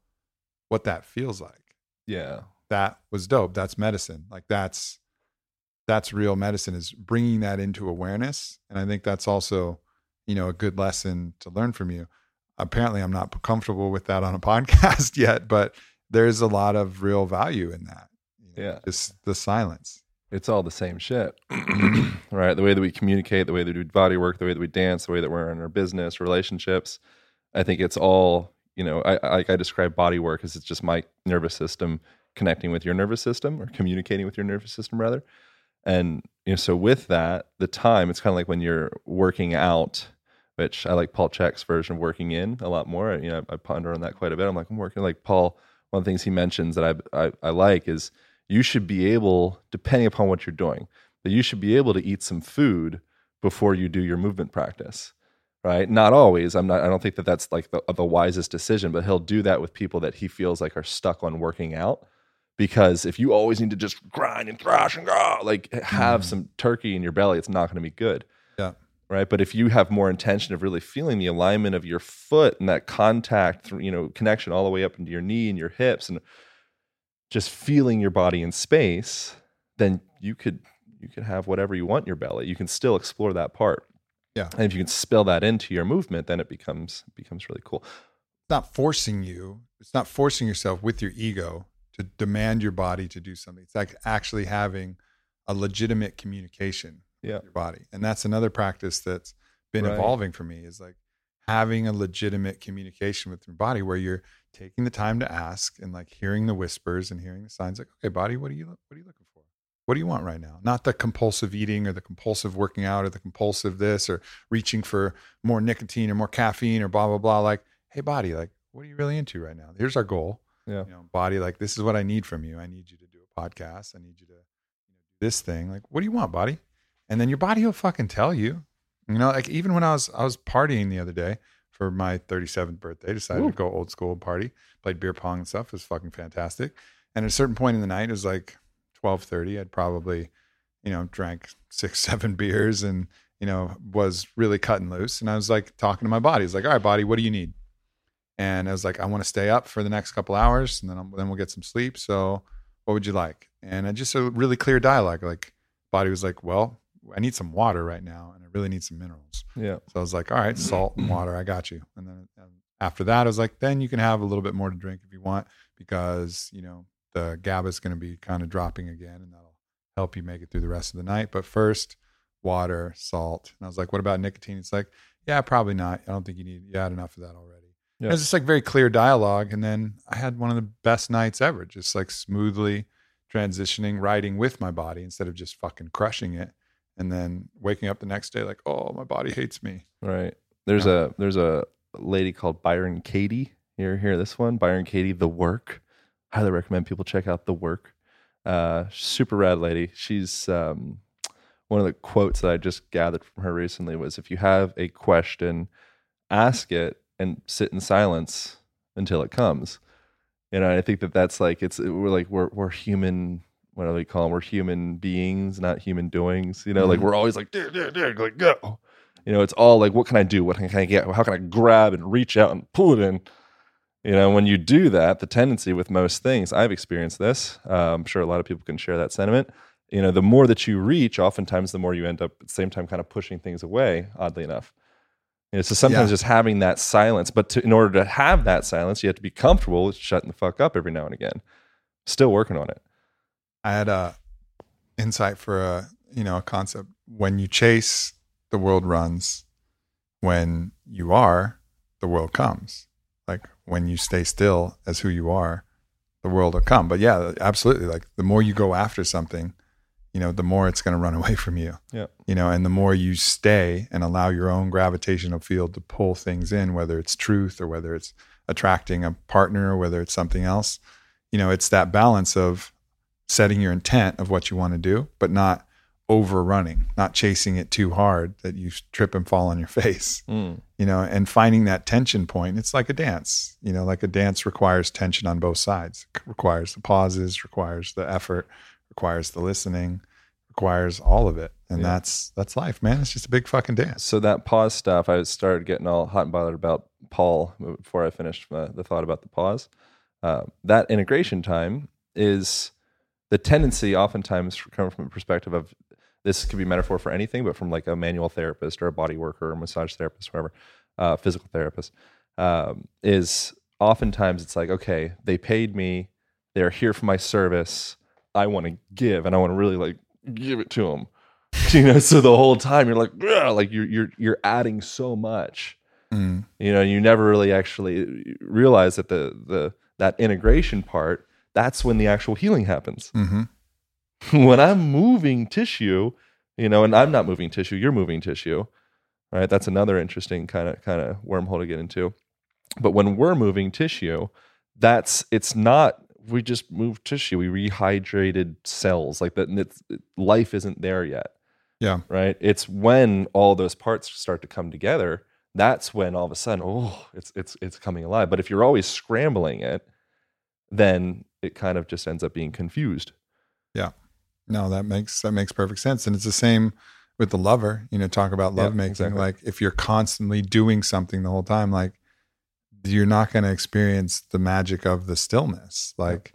what that feels like. Yeah. that was dope. That's medicine. Like that's that's real medicine is bringing that into awareness and i think that's also you know a good lesson to learn from you apparently i'm not comfortable with that on a *laughs* podcast yet but there's a lot of real value in that you know, Yeah. just the silence It's all the same shit. *clears throat* right. The way that we communicate, the way that we do body work, the way that we dance, the way that we're in our business, relationships. I think it's all, you know, I, I like I describe body work as it's just my nervous system connecting with your nervous system or communicating with your nervous system rather. And you know, so with that, the time, it's kind of like when you're working out, which I like Paul Chek's version of working in a lot more. You know, I ponder on that quite a bit. I'm like, I'm working like Paul. One of the things he mentions that I, I, I like is you should be able, depending upon what you're doing, that you should be able to eat some food before you do your movement practice. Right? Not always. I'm not. I don't think that that's like the, the wisest decision, but he'll do that with people that he feels like are stuck on working out. Because if you always need to just grind and thrash and go, like have Mhm. some turkey in your belly, it's not going to be good. Yeah. Right. But if you have more intention of really feeling the alignment of your foot and that contact, through, you know, connection all the way up into your knee and your hips and just feeling your body in space, then you could you could have whatever you want in your belly. You can still explore that part. Yeah. And if you can spill that into your movement, then it becomes becomes really cool. it's not forcing you it's not forcing yourself with your ego to demand your body to do something. It's like actually having a legitimate communication Yeah. with your body. And that's another practice that's been Right. evolving for me is like having a legitimate communication with your body where you're taking the time to ask and like hearing the whispers and hearing the signs like okay body what are you what are you looking for? What do you want right now? Not the compulsive eating or the compulsive working out or the compulsive this or reaching for more nicotine or more caffeine or blah blah blah. Like hey body like what are you really into right now? Here's our goal Yeah. you know body like this is what i need from you. I need you to do a podcast. I need you to you know, do this thing. Like what do you want body and then your body will fucking tell you. You know like even when i was i was partying the other day for my 37th birthday decided Woo. to go old school party played beer pong and stuff. It was fucking fantastic. And at a certain point in the night it was like 12:30 i'd probably you know drank six *laughs* seven beers and you know was really cutting loose. And i was like talking to my body. It's like all right body what do you need and I was like, I want to stay up for the next couple hours, and then I'm, then we'll get some sleep. So, what would you like? And I just a really clear dialogue. Like, body was like, well, I need some water right now, and I really need some minerals. Yeah. So I was like, all right, salt and water, I got you. And then um, after that, I was like, then you can have a little bit more to drink if you want, because you know the GABA is going to be kind of dropping again, and that'll help you make it through the rest of the night. But first, water, salt. And I was like, what about nicotine? It's like, yeah, probably not. I don't think you need. You had enough of that already. Yeah. It was just like very clear dialogue, and then I had one of the best nights ever. Just like smoothly transitioning, riding with my body instead of just fucking crushing it, and then waking up the next day like, oh, my body hates me. Right. There's a there's a lady called Byron Katie. You hear this one? Byron Katie, The Work. Highly recommend people check out The Work. Uh, super rad lady. She's um, one of the quotes that I just gathered from her recently was if you have a question, ask it and sit in silence until it comes. You know, I think that that's like it's we're like we're we're human. What do we call them? We're human beings, not human doings. You know, like Mhm. we're always like, dig, like go. You know, it's all like, what can I do? What can I get? How can I grab and reach out and pull it in? You know, when you do that, the tendency with most things, I've experienced this. Uh, I'm sure a lot of people can share that sentiment. You know, the more that you reach, oftentimes the more you end up at the same time kind of pushing things away, oddly enough. You know, so sometimes Yeah. just having that silence, but to, in order to have that silence, you have to be comfortable with shutting the fuck up every now and again. Still working on it. I had a insight for a you know a concept. When you chase, the world runs. When you are, the world comes. Like when you stay still as who you are, the world will come. But yeah, absolutely. Like the more you go after something, you know, the more it's going to run *laughs* away from you. Yeah. You know, and the more you stay and allow your own gravitational field to pull things in, whether it's truth or whether it's attracting a partner or whether it's something else, you know, it's that balance of setting your intent of what you want to do, but not overrunning, not chasing it too hard that you trip and fall on your *laughs* face, Mm. you know, and finding that tension point. It's like a dance, you know, like a dance requires tension on both sides, It requires the pauses, requires the effort, requires the listening, requires all of it. And Yeah. that's, that's life, man. It's just a big fucking dance. So that pause stuff, I started getting all hot and bothered about Paul before I finished uh, the thought about the pause. Uh, that integration time is the tendency, oftentimes, coming from a perspective of this could be metaphor for anything, but from like a manual therapist or a body worker or a massage therapist, whatever, uh, physical therapist, um, is oftentimes it's like, okay, they paid me, they're here for my service. I want to give, and I want to really like give it to them *laughs* you know so the whole time you're like like you're you're you're adding so much. Mm. you know you never really actually realize that the the that integration part that's when the actual healing happens. Hmm *laughs* when i'm moving tissue you know and i'm not moving tissue you're moving tissue right? That's another interesting kind of kind of wormhole to get into. But when we're moving tissue that's it's not we just moved tissue we rehydrated cells like that and it's life isn't there yet Yeah. right it's when all those parts start to come together that's when all of a sudden oh it's it's it's coming alive but if you're always scrambling it then it kind of just ends up being confused Yeah. No, that makes that makes perfect sense, and it's the same with the lover. You know, talk about Yeah, love making. exactly. Like if you're constantly doing something the whole time, like you're not going to experience the magic of the stillness. Like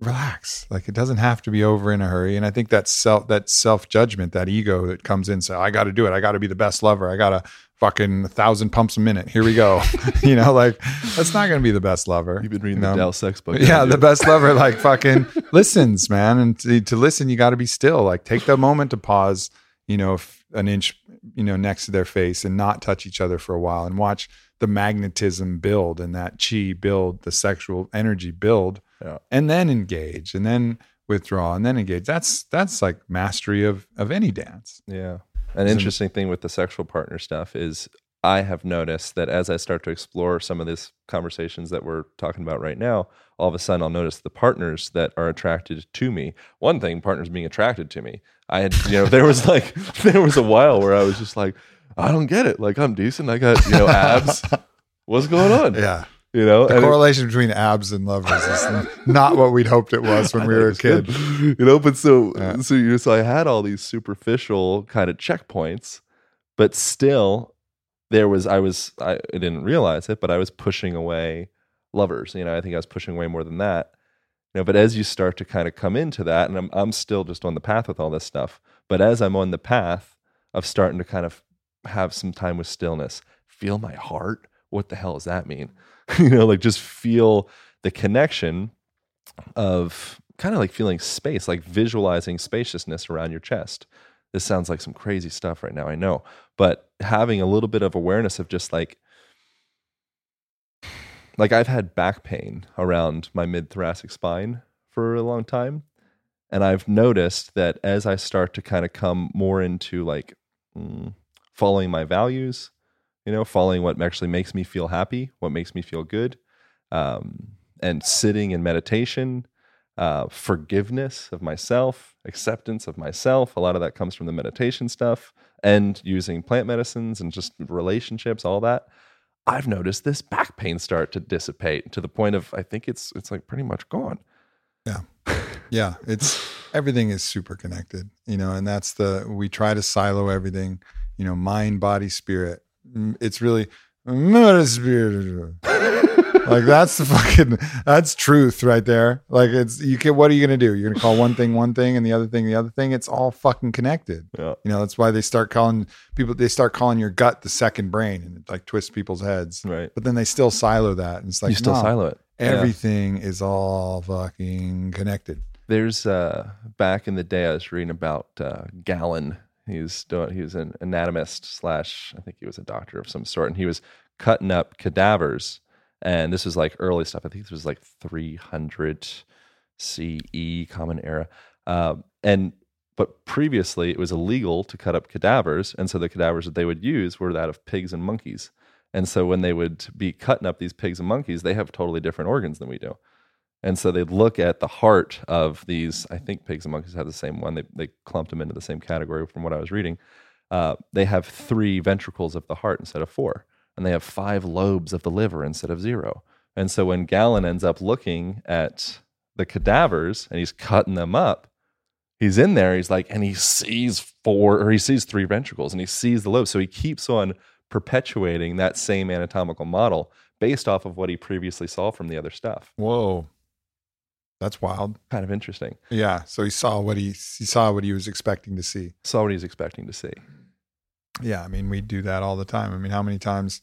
relax. Like it doesn't have to be over in a hurry. And I think that self that self judgment, that ego that comes in, so I got to do it. I got to be the best lover. I got to fucking a thousand pumps a minute. Here we go. *laughs* *laughs* you know, like that's not going to be the best lover. you've been reading you know? the Dell sex book Yeah, the best lover like fucking *laughs* listens, man. And to, to listen, you got to be still. Like take the moment to pause, you know, an inch, you know, next to their face and not touch each other for a while and watch the magnetism build and that chi build, the sexual energy build, Yeah. and then engage and then withdraw and then engage. That's that's like mastery of of any dance. Yeah. An Isn't- interesting thing with the sexual partner stuff is I have noticed that as I start to explore some of these conversations that we're talking about right now, all of a sudden I'll notice the partners that are attracted to me. One thing, partners being attracted to me. I had, you know, there was like, *laughs* there was a while where I was just like, I don't get it. Like, I'm decent. I got, you know, abs. *laughs* What's going on? Yeah. You know, The And it- correlation between abs and lovers is not what we'd hoped it was when we were a kid. good. You know, but so Yeah. so you so I had all these superficial kind of checkpoints, but still there was I was I, I didn't realize it, but I was pushing away lovers. You know, I think I was pushing away more than that. You know, but as you start to kind of come into that, and I'm I'm still just on the path with all this stuff, but as I'm on the path of starting to kind of have some time with stillness, feel my heart. What the hell does that mean? *laughs* you know, like just feel the connection of kind of like feeling space, like visualizing spaciousness around your chest. This sounds like some crazy stuff right now, I know, but having a little bit of awareness of just like, like I've had back pain around my mid thoracic spine for a long time. And I've noticed that as I start to kind of come more into like mm, following my values, you know, following what actually makes me feel happy, what makes me feel good, um, and sitting in meditation, uh, forgiveness of myself, acceptance of myself. A lot of that comes from the meditation stuff and using plant medicines and just relationships, all that. I've noticed this back pain start to dissipate to the point of I think it's it's like pretty much gone. Yeah. *laughs* Yeah. It's everything is super connected, you know, and that's the we try to silo everything, you know, mind, body, spirit. It's really spirit. *laughs* like that's the fucking that's truth right there. Like it's you can what are you gonna do? You're gonna call one thing one thing and the other thing the other thing. It's all fucking connected. Yeah. You know, that's why they start calling people they start calling your gut the second brain and it like twists people's heads. Right. But then they still silo that. And it's like you still no, silo it. Yeah. Everything is all fucking connected. There's uh back in the day I was reading about uh Galen. He's doing he was an anatomist slash I think he was a doctor of some sort, and he was cutting up cadavers. And this was like early stuff. I think this was like 300 CE Common Era. Um, and but previously it was illegal to cut up cadavers, and so the cadavers that they would use were that of pigs and monkeys. And so when they would be cutting up these pigs and monkeys, they have totally different organs than we do. And so they'd look at the heart of these. I think pigs and monkeys have the same one. They they clumped them into the same category from what I was reading. Uh, they have three ventricles of the heart instead of four, and they have five lobes of the liver instead of zero. And so when Galen ends up looking at the cadavers and he's cutting them up, he's in there. He's like, and he sees four or he sees three ventricles, and he sees the lobes. So he keeps on perpetuating that same anatomical model based off of what he previously saw from the other stuff. Whoa. That's wild. Kind of interesting. Yeah. So he saw what he he saw what he was expecting to see. Saw what he was expecting to see. Yeah, I mean, we do that all the time. I mean, how many times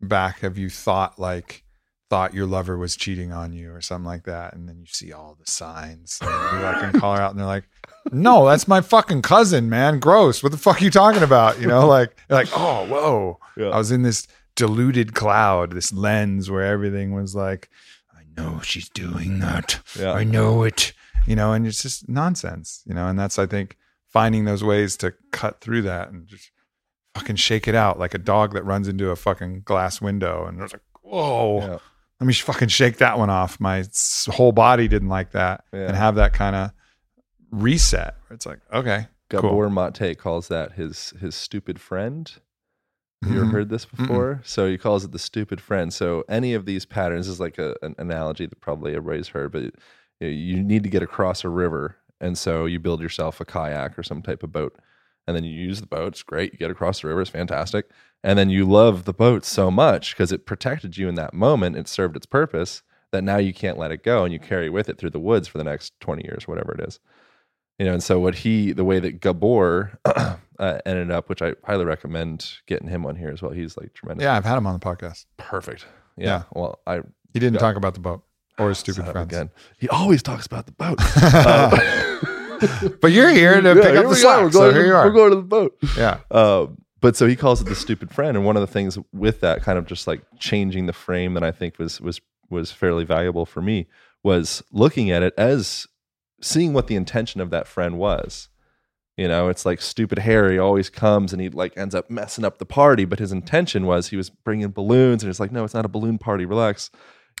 back have you thought like thought your lover was cheating on you or something like that, and then you see all the signs, and you fucking call her out, and they're like, "No, that's my fucking cousin, man. Gross. What the fuck are you talking about?" You know, like, like, "Oh, whoa." Yeah. I was in this diluted cloud, this lens where everything was like, "I know she's doing that. Yeah. I know it." You know, and it's just nonsense. You know, and that's I think finding those ways to cut through that and just fucking shake it out like a dog that runs into a fucking glass window and it's like, whoa, Yeah. let me fucking shake that one off. My whole body didn't like that Yeah. and have that kind of reset. It's like, okay, Gabor cool. Mate calls that his his stupid friend. You ever heard this before? So he calls it the stupid friend. So any of these patterns is like a, an analogy that probably everybody's heard, but you, know, you need to get across a river, and so you build yourself a kayak or some type of boat, and then you use the boat. It's great. You get across the river. It's fantastic, and then you love the boat so much because it protected you in that moment. It served its purpose that now you can't let it go, and you carry with it through the woods for the next twenty years, whatever it is you know and so what he the way that gabor *clears throat* uh, ended up which i highly recommend getting him on here as well he's like tremendous Yeah, I've had him on the podcast. perfect yeah, Yeah. well i He didn't Yeah. talk about the boat or his stupid friends. gun. he always talks about the boat *laughs* Uh, but you're here to *laughs* yeah, pick here up the slack. we're So going, here to, you we're are. going to the boat Yeah. Um, but so he calls it the stupid friend, and one of the things with that kind of just like changing the frame that I think was was was fairly valuable for me was looking at it as seeing what the intention of that friend was. You know, it's like stupid Harry always comes and he like ends up messing up the party, but his intention was he was bringing balloons, and it's like, no, it's not a balloon party. Relax.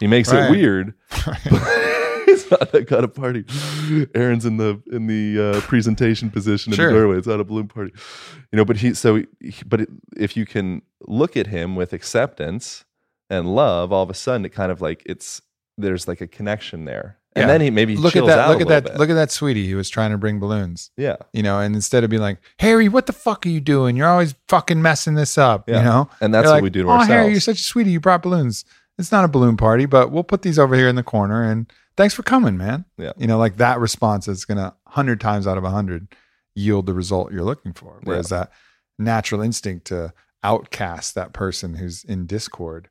He makes Right. it weird. *laughs* *laughs* it's not that kind of party. Aaron's in the in the uh, presentation position in Sure. the doorway. It's not a balloon party, you know. But he so, he, but it, if you can look at him with acceptance and love, all of a sudden it kind of like it's there's like a connection there, and Yeah. then he maybe look at that. Look at that. bit. Look at that sweetie. He was trying to bring balloons. yeah, You know, and instead of being like, Harry, what the fuck are you doing? You're always fucking messing this up. Yeah. You know, and that's You're what like, we do to ourselves. oh, ourselves. Harry, you're such a sweetie. You brought balloons. It's not a balloon party, but we'll put these over here in the corner. And thanks for coming, man. Yeah. You know, like that response is going to, 100 times out of 100, yield the result you're looking for. Whereas that natural instinct to outcast that person who's in discord,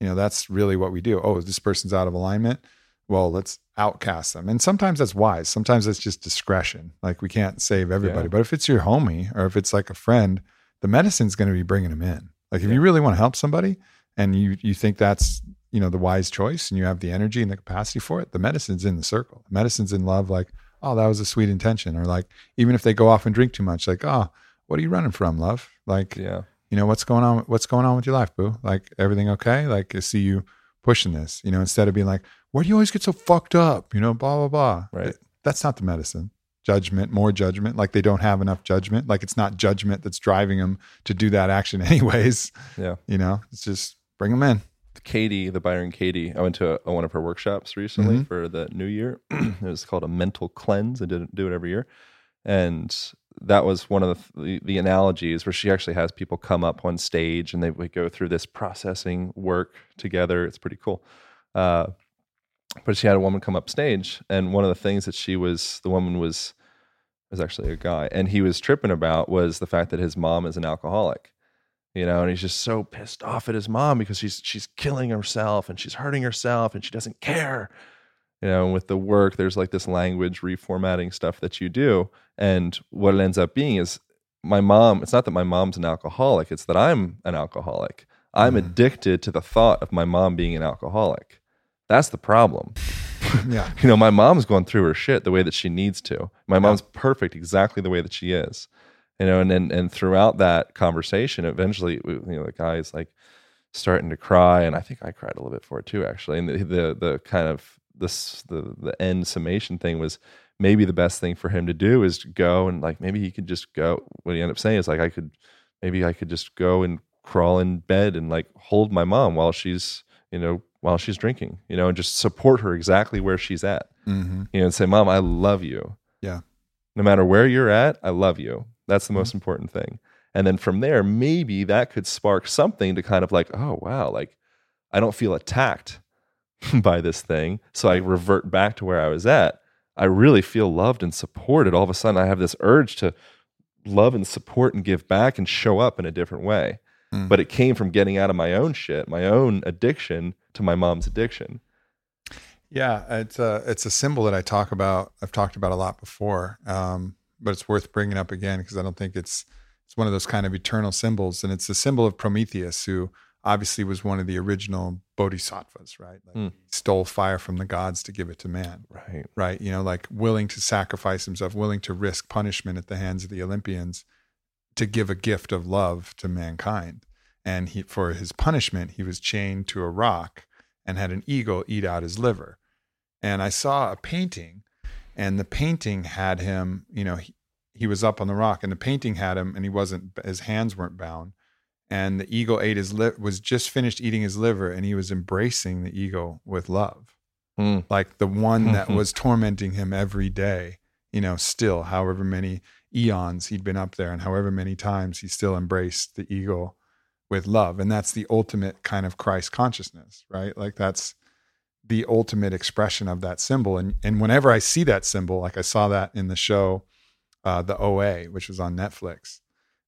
you know, that's really what we do. Oh, this person's out of alignment. Well, let's outcast them. And sometimes that's wise. Sometimes that's just discretion. Like we can't save everybody. Yeah. But if it's your homie or if it's like a friend, the medicine's going to be bringing them in. Like if Yeah. you really want to help somebody and you you think that's you know the wise choice and you have the energy and the capacity for it, the medicine's in the circle. The medicine's in love. Like oh, that was a sweet intention. Or like, even if they go off and drink too much, like, oh, what are you running from, love? Like, Yeah. you know, what's going on? What's going on with your life, boo? Like, everything okay? Like, I see you pushing this, you know, instead of being like, why do you always get so fucked up? You know, blah, blah, blah. Right. That's not the medicine. Judgment, more judgment. Like they don't have enough judgment. Like it's not judgment that's driving them to do that action, *laughs* anyways. Yeah. You know, it's just bring them in. Katie, the Byron Katie, I went to a, one of her workshops recently Mhm. for the new year. *clears throat* it was called a mental cleanse. I did do it every year, and that was one of the, the the analogies where she actually has people come up on stage and they would go through this processing work together. It's pretty cool. Uh, but she had a woman come up stage, and one of the things that she was, the woman was was actually a guy, and he was tripping about was the fact that his mom is an alcoholic you know and he's just so pissed off at his mom because she's she's killing herself and she's hurting herself and she doesn't care. You know and with the work there's like this language reformatting stuff that you do and what it ends up being is my mom it's not that my mom's an alcoholic it's that i'm an alcoholic. I'm Mhm. addicted to the thought of my mom being an alcoholic that's the problem *laughs* yeah. you know, my mom's going through her shit the way that she needs to. My mom's perfect exactly the way that she is. You know, and and, and throughout that conversation, eventually, you know, the guy's like starting to cry, and I think I cried a little bit for it too, actually. And the the, the kind of this the the end summation thing was maybe the best thing for him to do is to go and like maybe he could just go. What he ended up saying is like I could maybe I could just go and crawl in bed and like hold my mom while she's you know while she's drinking, you know, and just support her exactly where she's at hmm you know, and say, Mom, I love you. Yeah. No matter where you're at, I love you. That's the Mm-hmm. most important thing. And then from there, maybe that could spark something to kind of like, oh, wow, like I don't feel attacked *laughs* by this thing. So I revert back to where I was at. I really feel loved and supported. All of a sudden, I have this urge to love and support and give back and show up in a different way. Mm. But it came from getting out of my own shit, my own addiction to my mom's addiction. Yeah, it's a it's a symbol that I talk about. I've talked about a lot before, um, but it's worth bringing up again because I don't think it's it's one of those kind of eternal symbols, and it's the symbol of Prometheus, who obviously was one of the original bodhisattvas, right? Like he stole fire from the gods to give it to man, Right. right? You know, like willing to sacrifice himself, willing to risk punishment at the hands of the Olympians to give a gift of love to mankind. And he, for his punishment, he was chained to a rock and had an eagle eat out his liver. And I saw a painting, and the painting had him, you know, he, he was up on the rock, and the painting had him, and he wasn't, his hands weren't bound. And the eagle ate his li- was just finished eating his liver, and he was embracing the eagle with love Hmm. like the one *laughs* that was tormenting him every day, you know, still, however many eons he'd been up there and however many times he still embraced the eagle with love. And that's the ultimate kind of Christ consciousness, right? Like that's the ultimate expression of that symbol. And and whenever I see that symbol, like I saw that in the show, uh, the OA, which was on Netflix.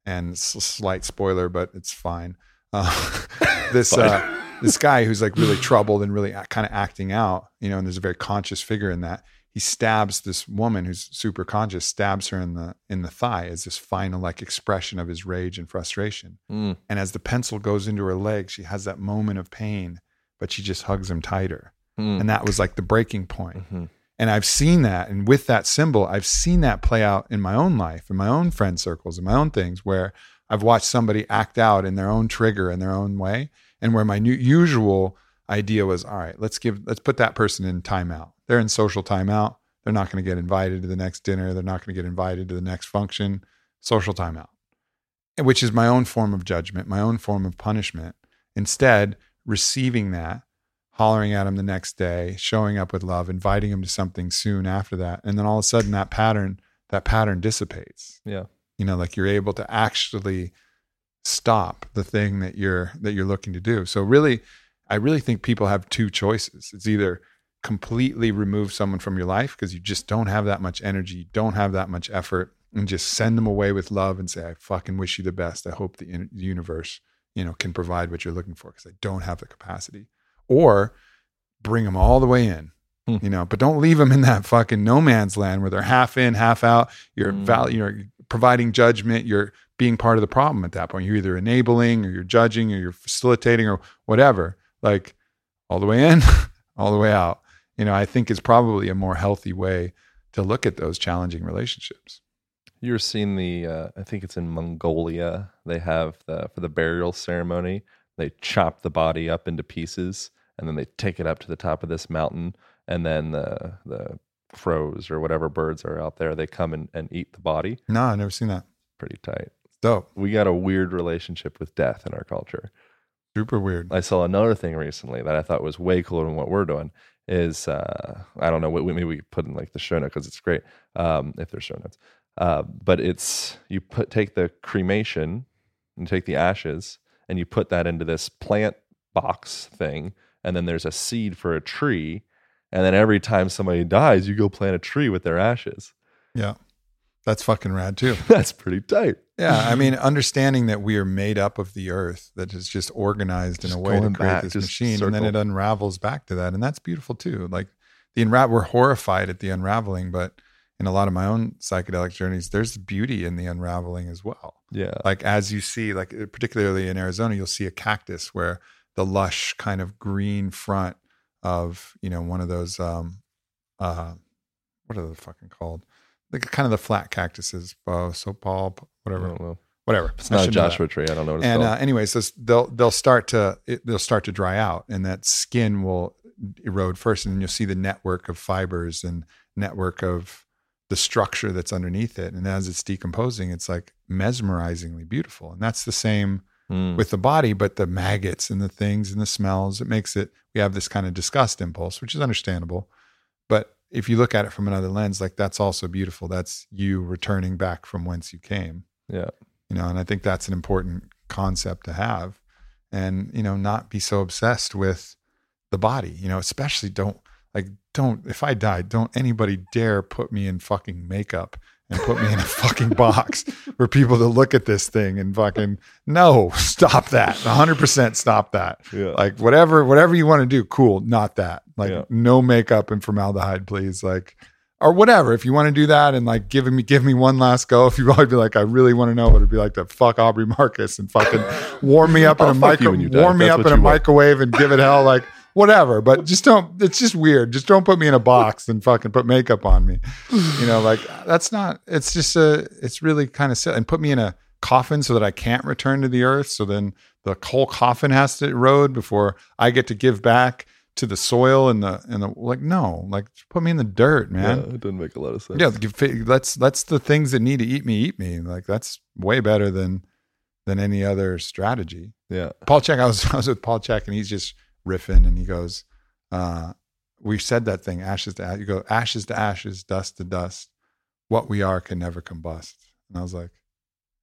And it's a slight spoiler, but it's fine. *laughs* Uh, *laughs* this uh, this guy who's like really troubled and really kind of acting out, you know, and there's a very conscious figure in that. He stabs this woman who's super conscious, stabs her in the in the thigh as this final like expression of his rage and frustration. Hmm. And as the pencil goes into her leg, she has that moment of pain, but she just hugs him tighter. Hmm. And that was like the breaking point. Mhm. And I've seen that. And with that symbol, I've seen that play out in my own life, in my own friend circles, in my own things, where I've watched somebody act out in their own trigger in their own way. And where my new, usual idea was, all right, let's give, let's put that person in timeout. They're in social timeout. They're not going to get invited to the next dinner. They're not going to get invited to the next function. Social timeout, which is my own form of judgment, my own form of punishment. Instead, receiving that hollering at him the next day, showing up with love, inviting him to something soon after that. And then all of a sudden that pattern, that pattern dissipates. Yeah. You know, like you're able to actually stop the thing that you're that you're looking to do. So really, I really think people have two choices. It's either completely remove someone from your life because you just don't have that much energy, don't have that much effort, and just send them away with love and say, I fucking wish you the best. I hope the in- universe, you know, can provide what you're looking for because I don't have the capacity or bring them all the way in Hmm. you know but don't leave them in that fucking no man's land where they're half in half out you're Mm. val- you're providing judgment you're being part of the problem at that point you're either enabling or you're judging or you're facilitating or whatever like all the way in *laughs* all the way out you know i think is probably a more healthy way to look at those challenging relationships. You're seeing the, uh, I think it's in Mongolia. They have the for the burial ceremony. They chop the body up into pieces, and then they take it up to the top of this mountain, and then the the crows or whatever birds are out there, they come and, and eat the body. No, I've never seen that. Pretty tight. Dope. We got a weird relationship with death in our culture. Super weird. I saw another thing recently that I thought was way cooler than what we're doing. Is uh, I don't know, what we, maybe we put in like the show note because it's great um, if there's show notes. Uh, but it's you put take the cremation and take the ashes and you put that into this plant box thing, and then there's a seed for a tree, and then every time somebody dies, you go plant a tree with their ashes. Yeah. That's fucking rad too. *laughs* That's pretty tight. Yeah, I mean, *laughs* understanding that we are made up of the earth, that is just organized in a way to create back, this just machine, and then it unravels back to that, and that's beautiful too. Like the unravel, we're horrified at the unraveling, but in a lot of my own psychedelic journeys, there's beauty in the unraveling as well. Yeah. Like as you see, like uh, particularly in Arizona, you'll see a cactus where the lush kind of green front of you know one of those um uh what are they fucking called? Like kind of the flat cactuses, uh, so Paul, whatever whatever. It's I not a should know that. Joshua tree. I don't know what it's And called. uh, anyways, so they'll they'll start to it, they'll start to dry out, and that skin will erode first, and then you'll see the network of fibers and network of the structure that's underneath it. And as it's decomposing, it's like mesmerizingly beautiful. And that's the same Mm. with the body, but the maggots and the things and the smells, it makes it we have this kind of disgust impulse, which is understandable. But if you look at it from another lens, like that's also beautiful. That's you returning back from whence you came yeah. you know and i think that's an important concept to have and you know not be so obsessed with the body you know especially don't like don't if i die don't anybody dare put me in fucking makeup and put me in a fucking box for people to look at this thing and fucking no stop that 100% stop that Yeah. like whatever whatever you want to do cool not that like Yeah. no makeup and formaldehyde please like or whatever if you want to do that and like give me give me one last go if you *laughs* to be like i really want to know what it'd be like to fuck aubrey marcus and fucking warm me up *laughs* in a fuck micro you when you die, warm me up in a want. microwave and give it hell like whatever but just don't it's just weird just don't put me in a box and fucking put makeup on me you know like that's not it's just a it's really kind of silly and put me in a coffin so that i can't return to the earth so then the whole coffin has to erode before i get to give back to the soil and the and the like no like put me in the dirt man yeah. It doesn't make a lot of sense. yeah, let's let's the things that need to eat me eat me. Like that's way better than than any other strategy. Yeah. Paul Chek, I was *laughs* I was with Paul Chek and he's just riffing and he goes, uh, we said that thing, ashes to ashes. You go, ashes to ashes, dust to dust. What we are can never combust. And I was like,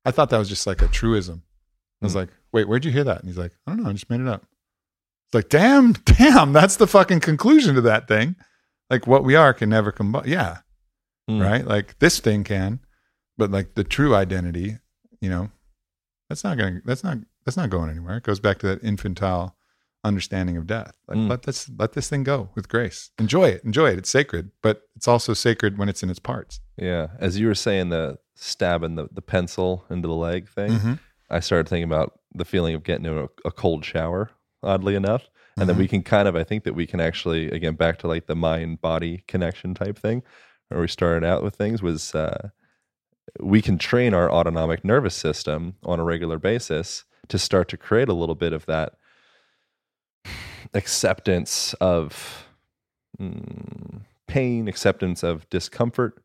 I thought that was just like a truism. I was Hmm. like, wait, where'd you hear that? And he's like, I don't know, I just made it up. It's like, damn, *laughs* damn, that's the fucking conclusion to that thing. Like what we are can never combust. Yeah Mm. right? Like this thing can, but like the true identity, you know, that's not going. to That's not. That's not going anywhere. It goes back to that infantile understanding of death. Like Mm. let this let this thing go with grace. Enjoy it. Enjoy it. It's sacred, but it's also sacred when it's in its parts. Yeah. As you were saying, the stabbing the, the pencil into the leg thing, Mhm. I started thinking about the feeling of getting in a, a cold shower, oddly enough. And then Mhm. we can kind of, I think that we can actually, again, back to like the mind body connection type thing, where we started out with things was uh, we can train our autonomic nervous system on a regular basis to start to create a little bit of that acceptance of mm, pain, acceptance of discomfort.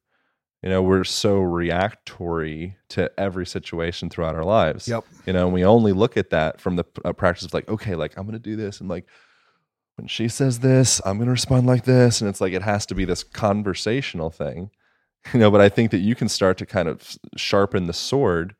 You know, we're so reactory to every situation throughout our lives. Yep. You know, and we only look at that from the uh, practice of like, okay, like I'm going to do this. And like, when she says this, I'm going to respond like this. And it's like, it has to be this conversational thing, you know, but I think that you can start to kind of sharpen the sword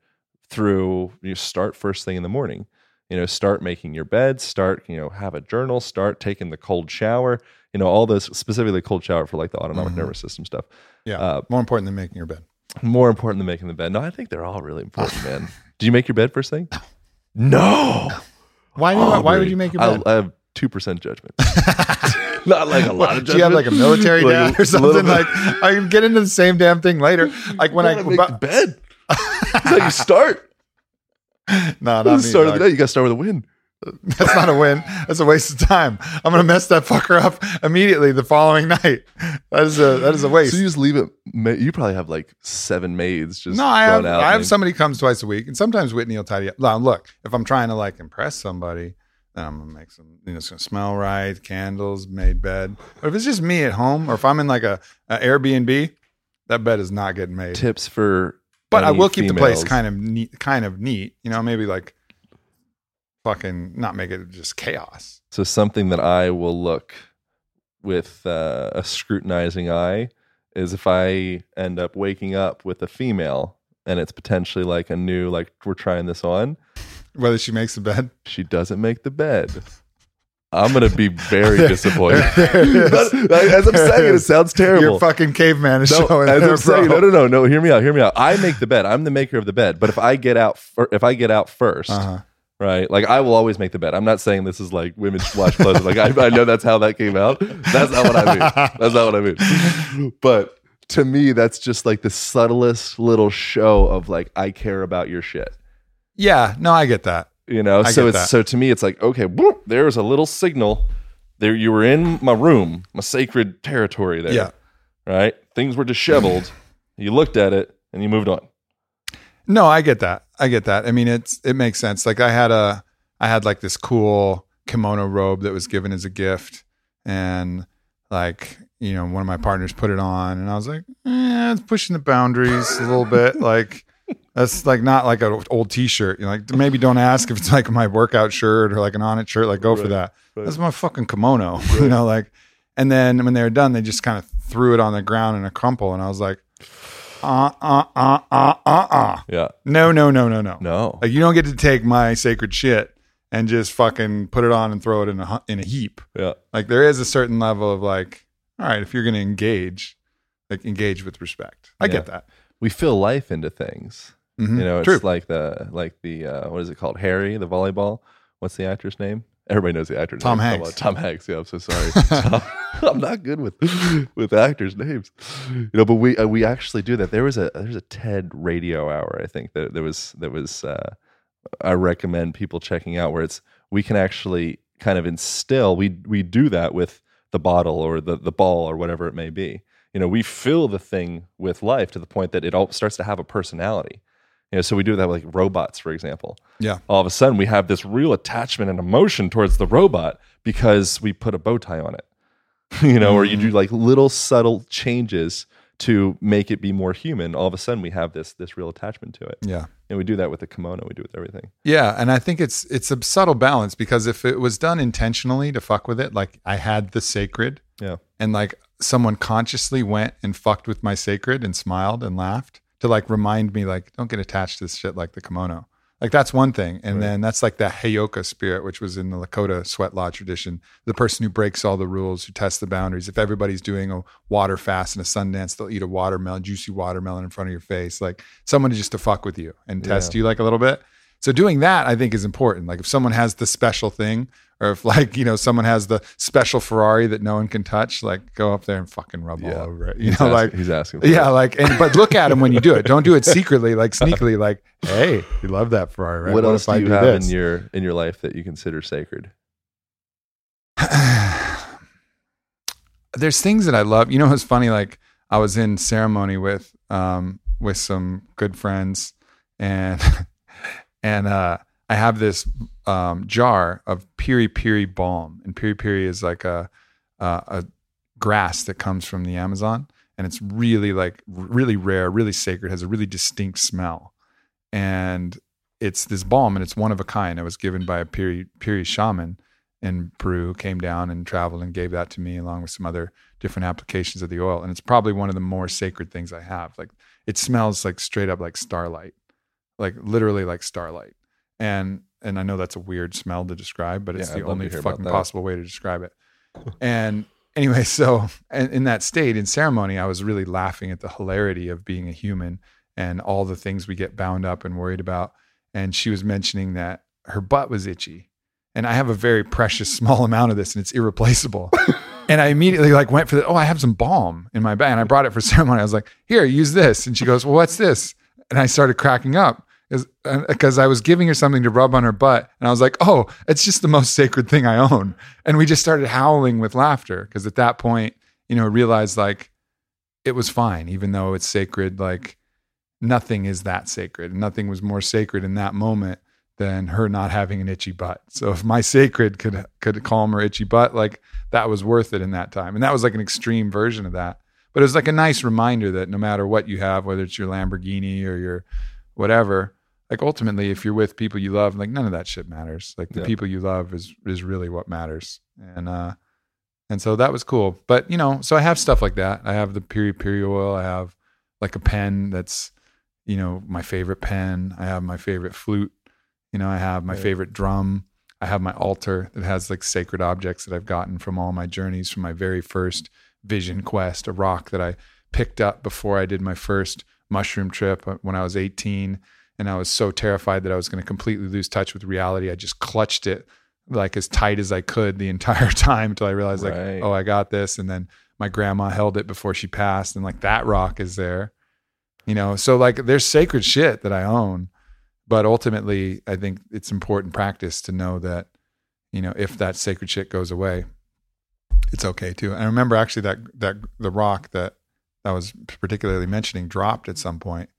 through, you start first thing in the morning, you know, start making your bed, start, you know, have a journal, start taking the cold shower, you know, all those specifically cold shower for like the autonomic Mhm. nervous system stuff. Yeah, Uh, more important than making your bed. more important than making the bed. No, I think they're all really important, *laughs* man. Do you make your bed first thing? No. Why? do you- why would you make your bed? I, have two percent judgment. *laughs* Not like a lot of *laughs* Do you have like a military Like dad or something? Like I can get into the same damn thing later. Like when I gotta make the bed. How you start. *laughs* no, not the start of the day. You got to start with a win. *laughs* That's not a win. That's a waste of time. I'm gonna mess that fucker up immediately the following *laughs* night. That is a that is a waste. So you just leave it. ma- You probably have like seven maids just no, I have. I have somebody comes twice a week, and sometimes Whitney will tidy up. Now, look, if I'm trying to like impress somebody, then I'm gonna make some. You know, it's gonna smell right, candles, made bed. But if it's just me at home, or if I'm in like a, a Airbnb, that bed is not getting made. tips for. But I will keep the place kind of neat, kind of neat. You know, maybe like fucking not make it just chaos. So something that I will look with uh, a scrutinizing eye is if I end up waking up with a female and it's potentially like a new like we're trying this on, Whether she makes the bed, she doesn't make the bed. I'm gonna be very *laughs* disappointed. *laughs* Is. As I'm saying it, it sounds terrible. Your fucking caveman is No, showing. as there, I'm saying, no, no, no, no. Hear me out. Hear me out. I make the bed. I'm the maker of the bed. But if I get out, fir- if I get out 1st Uh-huh. right? Like I will always make the bed. I'm not saying this is like women should wash clothes. like I, I know that's how that came out. That's not what I mean. That's not what I mean. But to me, that's just like the subtlest little show of like I care about your shit. Yeah, no, I get that. You know, I so it's that. so to me, it's like okay, whoop, there's a little signal. There, you were in my room, my sacred territory. There, Yeah. right? Things were disheveled. you looked at it and you moved on. No, I get that. I get that. I mean, it's it makes sense. Like I had a I had like this cool kimono robe that was given as a gift, and like you know, one of my partners put it on, and I was like, eh, it's pushing the boundaries a little bit. *laughs* Like that's like not like an old T-shirt. You know, like maybe don't ask if it's like my workout shirt or like an Onnit shirt. Like go for that. right. That's my fucking kimono. *laughs* You know, like. And then when they were done, they just kind of threw it on the ground in a crumple, and I was like, uh, uh, uh, uh, uh, uh. Yeah. No, no, no, no, no. No. Like you don't get to take my sacred shit and just fucking put it on and throw it in a in a heap. Yeah. Like there is a certain level of like, all right, if you're going to engage, like engage with respect. I get that. We fill life into things. Mhm. You know, it's True. like the like the uh, what is it called? Harry, the volleyball. What's the actor's name? Everybody knows the actor. Tom name. Hanks. Tom Hanks. Yeah, I'm so sorry. *laughs* Tom- I'm not good with with actors' names. You know, but we uh, we actually do that. There was a there's a TED Radio Hour. I think that there was that was. Uh, I recommend people checking out where it's we can actually kind of instill. We we do that with the bottle or the the ball or whatever it may be. You know, we fill the thing with life to the point that it all starts to have a personality. You know, so we do that with like robots, for example. Yeah. All of a sudden, we have this real attachment and emotion towards the robot because we put a bow tie on it. *laughs* you know, or you do mm. like little subtle changes to make it be more human. All of a sudden, we have this this real attachment to it. Yeah. And we do that with the kimono. We do it with everything. Yeah, and I think it's it's a subtle balance because if it was done intentionally to fuck with it, like I had the sacred Yeah. and like someone consciously went and fucked with my sacred and smiled and laughed to like remind me like don't get attached to this shit like the kimono. Like that's one thing. And Right. then that's like the Heyoka spirit, which was in the Lakota sweat lodge tradition. The person who breaks all the rules, who tests the boundaries. If everybody's doing a water fast and a sun dance, they'll eat a watermelon, juicy watermelon in front of your face. Like someone just to fuck with you and test you like a little bit. So doing that, I think, is important. Like if someone has the special thing, or if like you know someone has the special Ferrari that no one can touch, like go up there and fucking rub Yeah. all over it. You He's know, asking- like he's asking. Yeah, it. like and but look at him when you do it. Don't do it secretly, like *laughs* sneakily, like hey, you love that Ferrari, right? What, else if do I you do have this? in your in your life that you consider sacred? *sighs* There's things that I love. You know, it's funny. Like I was in ceremony with um with some good friends, and *laughs* and uh, I have this um, jar of piri piri balm, and piri piri is like a uh, a grass that comes from the Amazon, and it's really like really rare, really sacred, has a really distinct smell, and it's this balm, and it's one of a kind. It was given by a piri piri shaman in Peru who came down and traveled and gave that to me along with some other different applications of the oil, and it's probably one of the more sacred things I have. Like it smells like straight up like starlight, like literally like starlight, and and I know that's a weird smell to describe, but it's Yeah, the only to hear about fucking possible way to describe it. and anyway, so and in that state in ceremony, I was really laughing at the hilarity of being a human and all the things we get bound up and worried about. And she was mentioning that her butt was itchy. And I have a very precious *laughs* small amount of this and it's irreplaceable. and I immediately like went for the, oh, I have some balm in my bag. And I brought it for *laughs* ceremony. I was like, here, use this. And she goes, well, what's this? And I started cracking up. Because I was giving her something to rub on her butt, and I was like, "Oh, it's just the most *laughs* sacred thing I own." And we just started howling with laughter because at that point, you know, realized like it was fine, even though it's sacred. Like nothing is that sacred. and Nothing was more sacred in that moment than her not having an itchy butt. So if my sacred could could calm her itchy butt, like that was worth it in that time. And that was like an extreme version of that. But it was like a nice reminder that no matter what you have, whether it's your Lamborghini or your whatever, like ultimately if you're with people you love like none of that shit matters. Like the Yeah. people you love is is really what matters. And uh and so that was cool. But you know so i have stuff like that. I have the piri piri oil. I have like a pen that's you know my favorite pen. I have my favorite flute. You know i have my favorite drum. I have my altar that has like sacred objects that i've gotten from all my journeys from my very first vision quest a rock that i picked up before i did my first mushroom trip uh, when i was 18 and I was so terrified that I was going to completely lose touch with reality. I just clutched it like as tight as I could the *laughs* entire time until I realized like, oh, I got this. And then my grandma held it before she passed, and like that rock is there, you know. So like, there's sacred shit that I own, but ultimately, I think it's important practice to know that, you know, if that sacred shit goes away, it's okay too. I remember actually that that the rock that I was particularly mentioning dropped at some point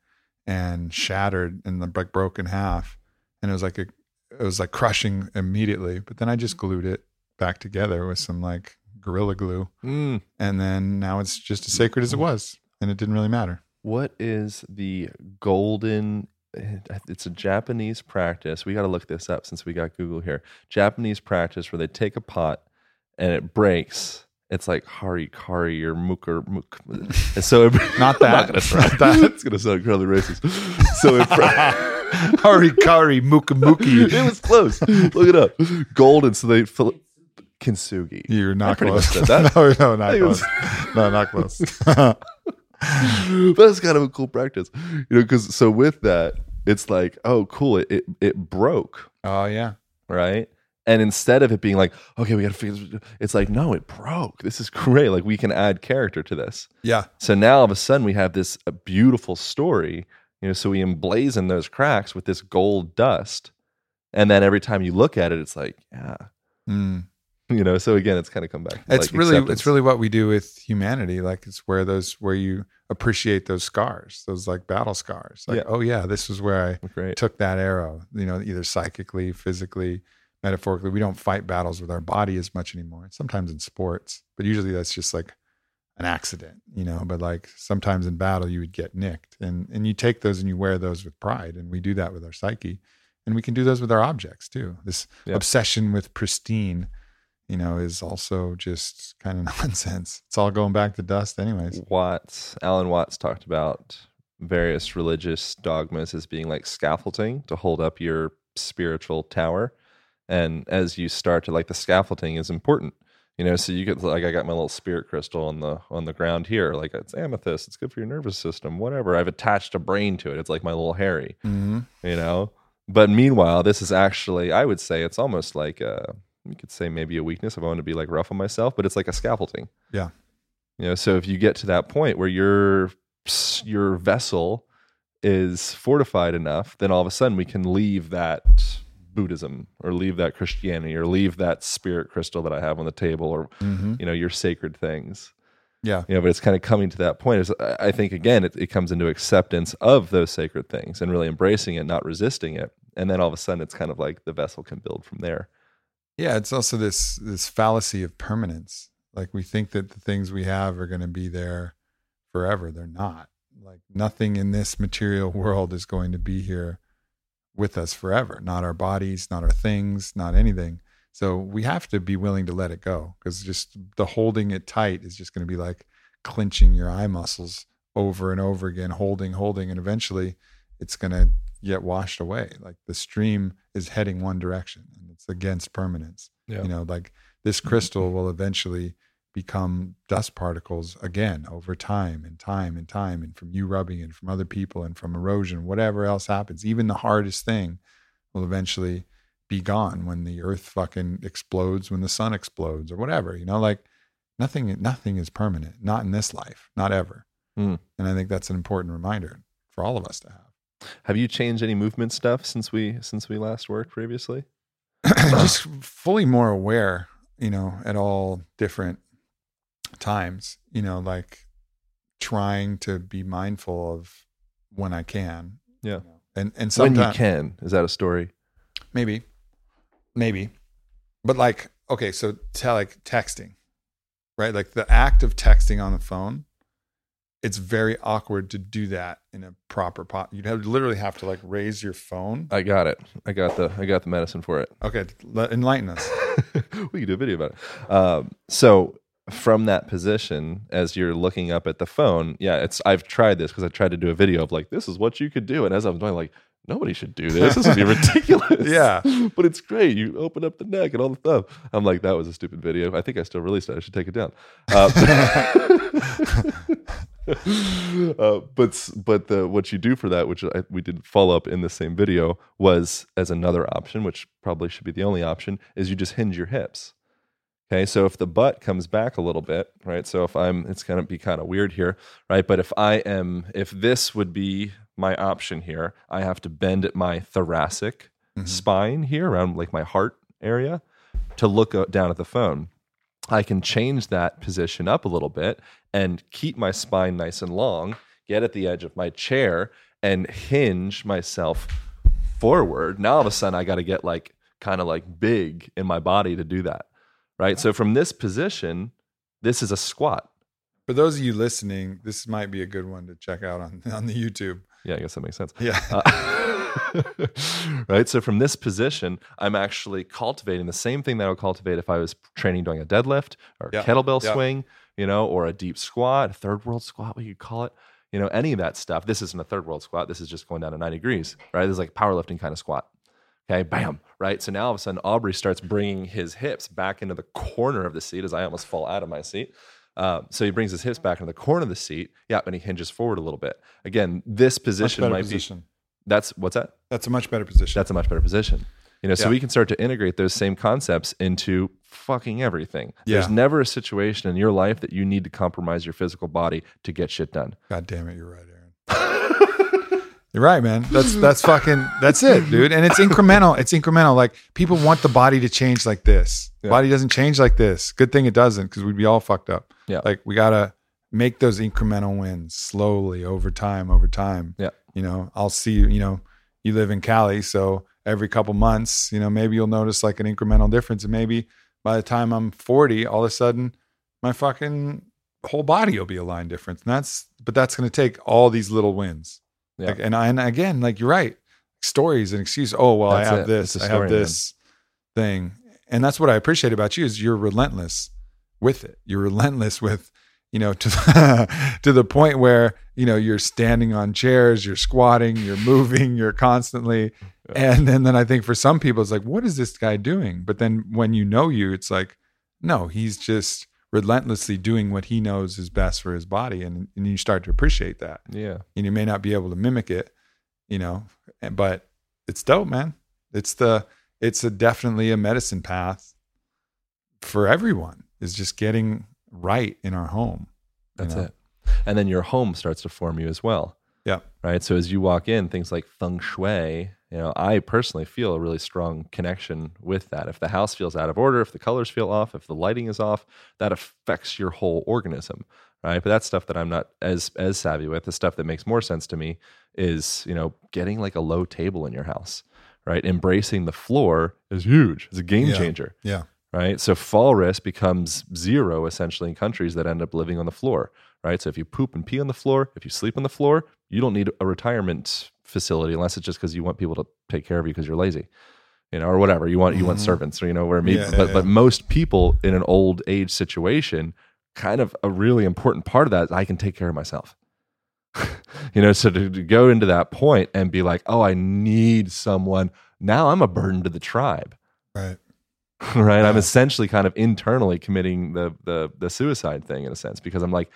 and shattered and then like broke in half and it was like a it was like crushing immediately but then i just glued it back together with some like gorilla glue Mm. and then now it's just as sacred as it was and it didn't really matter What is the golden? It's a Japanese practice. We got to look this up since we got Google here. Japanese practice where they take a pot and it breaks. It's like harikari or muker muk. And so it, *laughs* Not that. gonna try. *laughs* That. it's gonna sound incredibly racist. So it. *laughs* harikari mukamuki it was close. Look it up. Golden. So they fill kintsugi. you're not close said that. no no not I think it close was- no not close but it's kind of a cool practice, you know. Because so with that, it's like, oh, cool. It it, it broke, oh yeah right? And instead of it being like, okay, we got to figure, this, it's like, no, it broke. This is *laughs* great. Like we can add character to this. yeah So now all of a sudden we have this a beautiful story, you know. So we emblazon those cracks with this gold dust, and then every time you look at it, it's like, yeah, Mm. *laughs* you know. So again, it's kind of come back. to, it's like, really acceptance. it's really what we do with humanity like it's where those where you appreciate those scars those like battle scars like Yeah. oh yeah this was where i great. took that arrow you know either psychically physically metaphorically we don't fight battles with our body as much anymore. Sometimes in sports but usually that's just like an accident you know but like sometimes in battle you would get nicked and and you take those and you wear those with pride. And we do that with our psyche and we can do those with our objects too. This Yeah. obsession with pristine you know is also just kind of *laughs* nonsense. It's all going back to dust anyways. Watts, Alan Watts talked about various religious dogmas as being like scaffolding to hold up your spiritual tower. And as you start to like the scaffolding is important. You know, so you get like I got my little spirit crystal on the on the ground here. Like it's amethyst, it's good for your nervous system, whatever. I've attached a brain to it. It's like my little Harry, mm-hmm. you know. But meanwhile, this is actually I would say it's almost like a you could say maybe a weakness if I want to be like rough on myself, but it's like a scaffolding. Yeah. You know, so if you get to that point where your your vessel is fortified enough, then all of a sudden we can leave that Buddhism or leave that Christianity or leave that spirit crystal that I have on the table or Mm-hmm. you know your sacred things. yeah You know, but it's kind of coming to that point. Is I think again it, it comes into acceptance of those sacred things and really embracing it, not resisting it. And then all of a sudden it's kind of like the vessel can build from there. Yeah, it's also this this fallacy of permanence. Like we think that the things we have are going to be there forever. They're not. Like nothing in this material world is going to be here with us forever. Not our bodies, not our things, not anything. So we have to be willing to let it go because just the holding it tight is just going to be like clenching your eye muscles over and over again, holding, holding, and eventually it's going to get washed away. Like the stream is heading one direction and it's against permanence. Yeah. You know, like this mm-hmm. crystal will eventually become dust particles again over time and time and time and from you rubbing and from other people and from erosion whatever else happens even the hardest thing will eventually be gone when the earth fucking explodes when the sun explodes or whatever you know like nothing nothing is permanent not in this life not ever Hmm. and i think that's an important reminder for all of us to have Have you changed any movement stuff since we since we last worked previously? *coughs* just fully more aware, you know, at all different times, you know, like trying to be mindful of when I can. Yeah. And and when you can. Is that a story? maybe maybe but like okay so tell like texting right like the act of texting on the phone it's very awkward to do that in a proper pot you'd have literally have to like raise your phone I got it. I got the I got the medicine for it. okay enlighten us *laughs* we could do a video about it. Um, so from that position, as you're looking up at the phone, yeah, it's I've tried this because I tried to do a video of like this is what you could do, and as I'm doing, like nobody should do this. This would be *laughs* ridiculous. Yeah. *laughs* but it's great. You open up the neck and all the stuff. I'm like, that was a stupid video. I think I still released it. I should take it down. Uh, *laughs* uh, but but the what you do for that, which I, we did follow up in the same video, was as another option, which probably should be the only option, is you just hinge your hips. Okay, so if the butt comes back a little bit, right? So if I'm, it's gonna be kind of weird here, right? But if I am, if this would be my option here, I have to bend at my thoracic Mhm. spine here around like my heart area to look down at the phone. I can change that position up a little bit and keep my spine nice and long, get at the edge of my chair and hinge myself forward. Now all of a sudden I got to get like kind of like big in my body to do that. Right? So from this position, this is a squat. for those of you listening this might be a good one to check out on *laughs* on the youtube Yeah, I guess that makes sense. yeah Uh, *laughs* right. So from this position, I'm actually cultivating the same thing that I would cultivate if I was training doing a deadlift or Yeah, kettlebell yeah. swing, you know, or a deep squat, a third world squat, what you call it, you know, any of that stuff. This isn't a third world squat. This is just going down to 90 degrees, right? This is like powerlifting kind of squat. Okay, bam, right? So now all of a sudden, Aubrey starts bringing his hips back into the corner of the seat as I almost fall out of my seat. Uh, so he brings his hips back into the corner of the seat. Yeah, and he hinges forward a little bit. Again, this position might position be that's what's that? that's a much better position That's a much better position. You know, so Yeah. we can start to integrate those same concepts into fucking everything. There's never a situation in your life that you need to compromise your physical body to get shit done. God damn it, you're right, Aaron. *laughs* you're right, man. That's *laughs* that's fucking that's it, dude. And it's incremental. It's incremental. Like people want the body to change like this. Yeah. Body doesn't change like this. Good thing it doesn't, because we'd be all fucked up. Yeah. Like we gotta make those incremental wins slowly over time, over time. Yeah. You know, I'll see you, you know, you live in Cali, so every couple months, you know, maybe you'll notice like an incremental difference. And maybe by the time I'm 40, all of a sudden my fucking whole body will be aligned different. And that's but that's gonna take all these little wins. Yeah. Like, and I, and again, like you're right. Stories and excuse. Oh well, That's I have it. this. A I story, have man. this thing, and that's what I appreciate about you is you're relentless with it. You're relentless with, you know, *laughs* to the, to the point where you know you're standing on chairs, you're squatting, you're moving, you're constantly, and, and then I think for some people it's like, what is this guy doing? But then when you know you, it's like, no, he's just relentlessly doing what he knows is best for his body, and and you start to appreciate that Yeah. and you may not be able to mimic it, you know, but it's dope, man. It's the it's a definitely a medicine path for everyone. Is just getting right in our home. That's know? it. And then your home starts to form you as well. Yeah. Right. So as you walk in, things like feng shui, you know, I personally feel a really strong connection with that. If the house feels out of order, if the colors feel off, if the lighting is off, that affects your whole organism. Right. But that's stuff that I'm not as as savvy with. The stuff that makes more sense to me is, you know, getting like a low table in your house. Right. Embracing the floor is huge. It's a game Yeah. changer Yeah. right? So fall risk becomes zero essentially in countries that end up living on the floor, right? So if you poop and pee on the floor, if you sleep on the floor, you don't need a retirement facility unless it's just because you want people to take care of you because you're lazy, you know, or whatever you want. You want Mhm. servants, or you know, where maybe, Yeah, yeah, but yeah. but most people in an old age situation, kind of a really important part of that is I can take care of myself. *laughs* you know, so to, to go into that point and be like, oh, I need someone. Now I'm a burden to the tribe Right. *laughs* right i'm essentially kind of internally committing the the the suicide thing in a sense because i'm like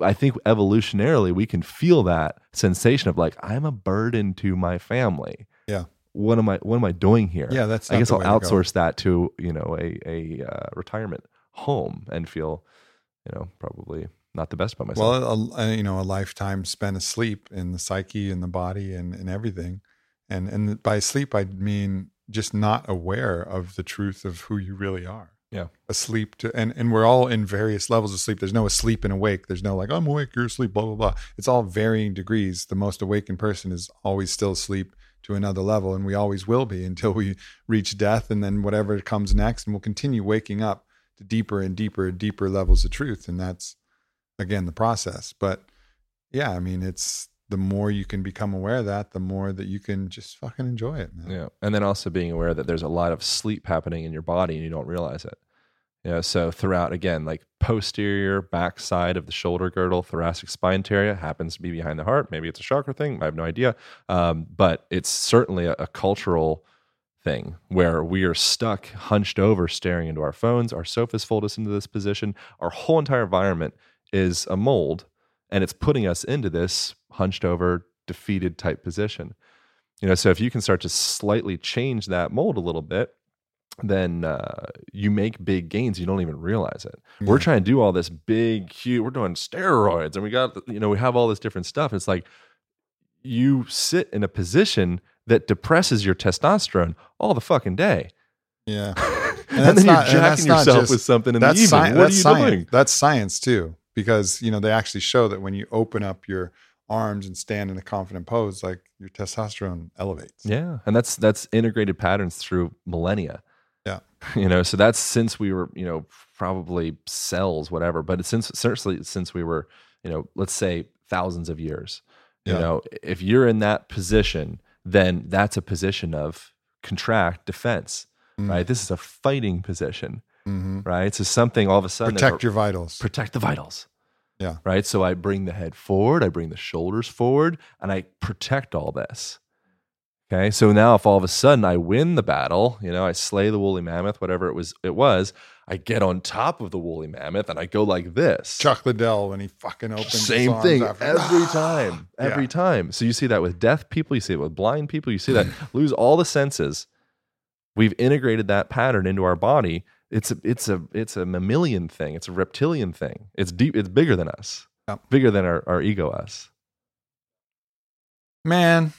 i think evolutionarily we can feel that sensation of like i'm a burden to my family Yeah. what am i what am i doing here Yeah. That's. i guess i'll outsource that to you know a a uh, retirement home and feel you know probably not the best about myself. Well, a, a, you know, a lifetime spent asleep in the psyche and the body and, and everything. And and by sleep, I mean just not aware of the truth of who you really are. Yeah. Asleep to and, and we're all in various levels of sleep. There's no asleep and awake. There's no like, I'm awake, you're asleep, blah, blah, blah. It's all varying degrees. The most awakened person is always still asleep to another level, and we always will be until we reach death and then whatever comes next, and we'll continue waking up to deeper and deeper and deeper levels of truth. And that's again the process. But yeah, I mean it's the more you can become aware of that, the more that you can just fucking enjoy it, man. Yeah. And then also being aware that there's a lot of sleep happening in your body and you don't realize it. You know, so throughout again, like posterior backside of the shoulder girdle, thoracic spine area happens to be behind the heart. Maybe it's a chakra thing. I have no idea. Um, but it's certainly a, a cultural thing where we are stuck hunched over staring into our phones. Our sofas fold us into this position. Our whole entire environment is a mold and it's putting us into this hunched over, defeated type position. You know, so if you can start to slightly change that mold a little bit, then uh, you make big gains. You don't even realize it. Yeah. We're trying to do all this big, huge. We're doing steroids, and we got you know we have all this different stuff. It's like you sit in a position that depresses your testosterone all the fucking day. Yeah, *laughs* and, and then not, you're jacking yourself just, with something in the evening. Sci- what are you science. doing? That's science too, because you know they actually show that when you open up your arms and stand in a confident pose, like your testosterone elevates. Yeah, and that's that's integrated patterns through millennia. Yeah, *laughs* you know, so that's since we were, you know, probably cells, whatever. But since certainly since we were, you know, let's say thousands of years. You know, if you're in that position, then that's a position of contract defense, mm. right? This is a fighting position, mm-hmm. right? So something all of a sudden protect your vitals, protect the vitals. Yeah. Right. So I bring the head forward, I bring the shoulders forward, and I protect all this. Okay. So now if all of a sudden I win the battle, you know, I slay the woolly mammoth, whatever it was it was, I get on top of the woolly mammoth and I go like this. Chuck Liddell when he fucking opens same thing after, every time. Every yeah. time. So you see that with deaf people, you see it with blind people, you see that *laughs* lose all the senses. We've integrated that pattern into our body it's a it's a it's a mammalian thing. It's a reptilian thing. It's deep. It's bigger than us. Bigger than our, our ego us. Man,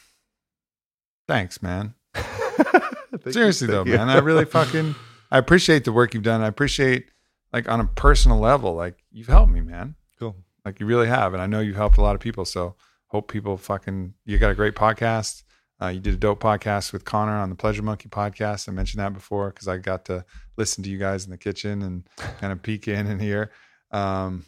thanks, man. *laughs* Seriously though, man, I really fucking I appreciate the work you've done. I appreciate like on a personal level, like you've helped me, man. Cool. Like you really have, and I know you've helped a lot of people. So hope people fucking you got a great podcast. Uh, you did a dope podcast with Connor on the Pleasure Monkey podcast. I mentioned that before because I got to listen to you guys in the kitchen and *laughs* kind of peek in and hear. Um,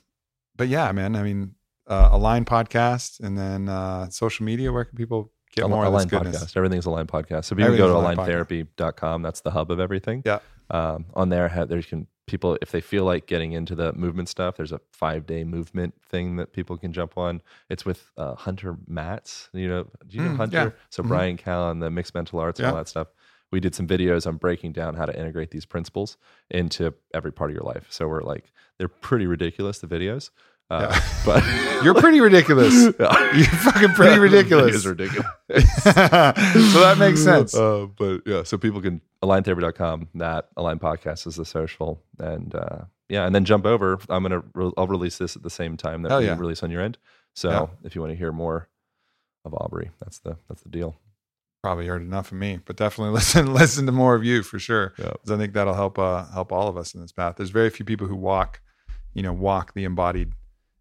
but yeah, man, I mean, uh, Align podcast and then uh, social media. Where can people get more Align of this goodness? podcast? Everything's Align podcast. So if you go to aligntherapy.com, that's the hub of everything. Yeah. Um, on there, there you can people if they feel like getting into the movement stuff there's a five day movement thing that people can jump on it's with uh, hunter maats you know do you know mm, hunter yeah. so mm-hmm. bryan callen the mixed mental arts yeah. and all that stuff we did some videos on breaking down how to integrate these principles into every part of your life so we're like they're pretty ridiculous the videos uh, yeah. *laughs* But *laughs* you're pretty ridiculous. *laughs* You're fucking pretty ridiculous. it is ridiculous. so that makes sense. Uh, but yeah, so people can aligntherapy.com. That align podcast is the social, and uh, yeah, and then jump over. I'm gonna re- I'll release this at the same time that we yeah. release on your end. So yeah. if you want to hear more of Aubrey, that's the that's the deal. Probably heard enough of me, but definitely listen listen to more of you for sure. Because I think that'll help uh, help all of us in this path. There's very few people who walk, you know, walk the embodied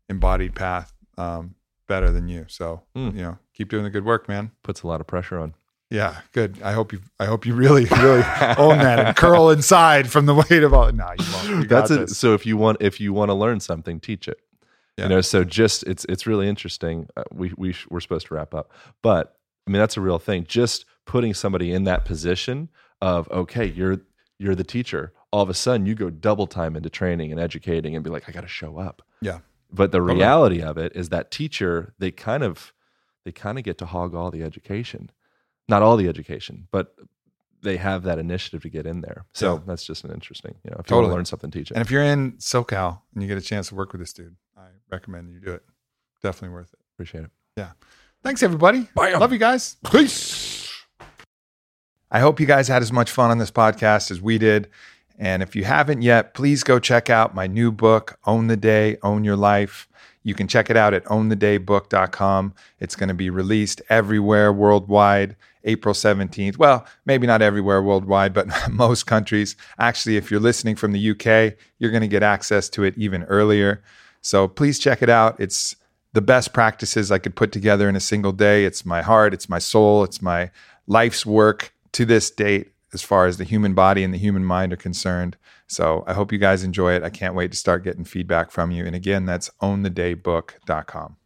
embodied path um, better than you. So mm. you know, keep doing the good work, man. Puts a lot of pressure on. Yeah, good. I hope you. I hope you really, *laughs* really own that and curl inside from the weight of all. No, you won't. You That's it. So if you want, if you want to learn something, teach it. Yeah. You know. So just it's it's really interesting. Uh, we we we're supposed to wrap up, but I mean that's a real thing. Just putting somebody in that position of okay, you're you're the teacher. All of a sudden, you go double time into training and educating, and be like, I got to show up. Yeah. But the reality of it is that teacher, they kind of they kind of get to hog all the education. Not all the education, but they have that initiative to get in there. So yeah. that's just an interesting, you know, if totally. you want to learn something, teach it. And if you're in SoCal and you get a chance to work with this dude, I recommend you do it. Definitely worth it. Appreciate it. Yeah. Thanks everybody. Bye. Love you guys. Peace. I hope you guys had as much fun on this podcast as we did. And if you haven't yet, please go check out my new book, Own the Day, Own Your Life. You can check it out at ownthedaybook.com. It's going to be released everywhere worldwide April 17th. Well, maybe not everywhere worldwide, but *laughs* most countries. Actually, if you're listening from the UK, you're going to get access to it even earlier. So please check it out. It's the best practices I could put together in a single day. It's my heart, it's my soul, it's my life's work to this date as far as the human body and the human mind are concerned. So I hope you guys enjoy it. I can't wait to start getting feedback from you. And again, that's ownthedaybook.com.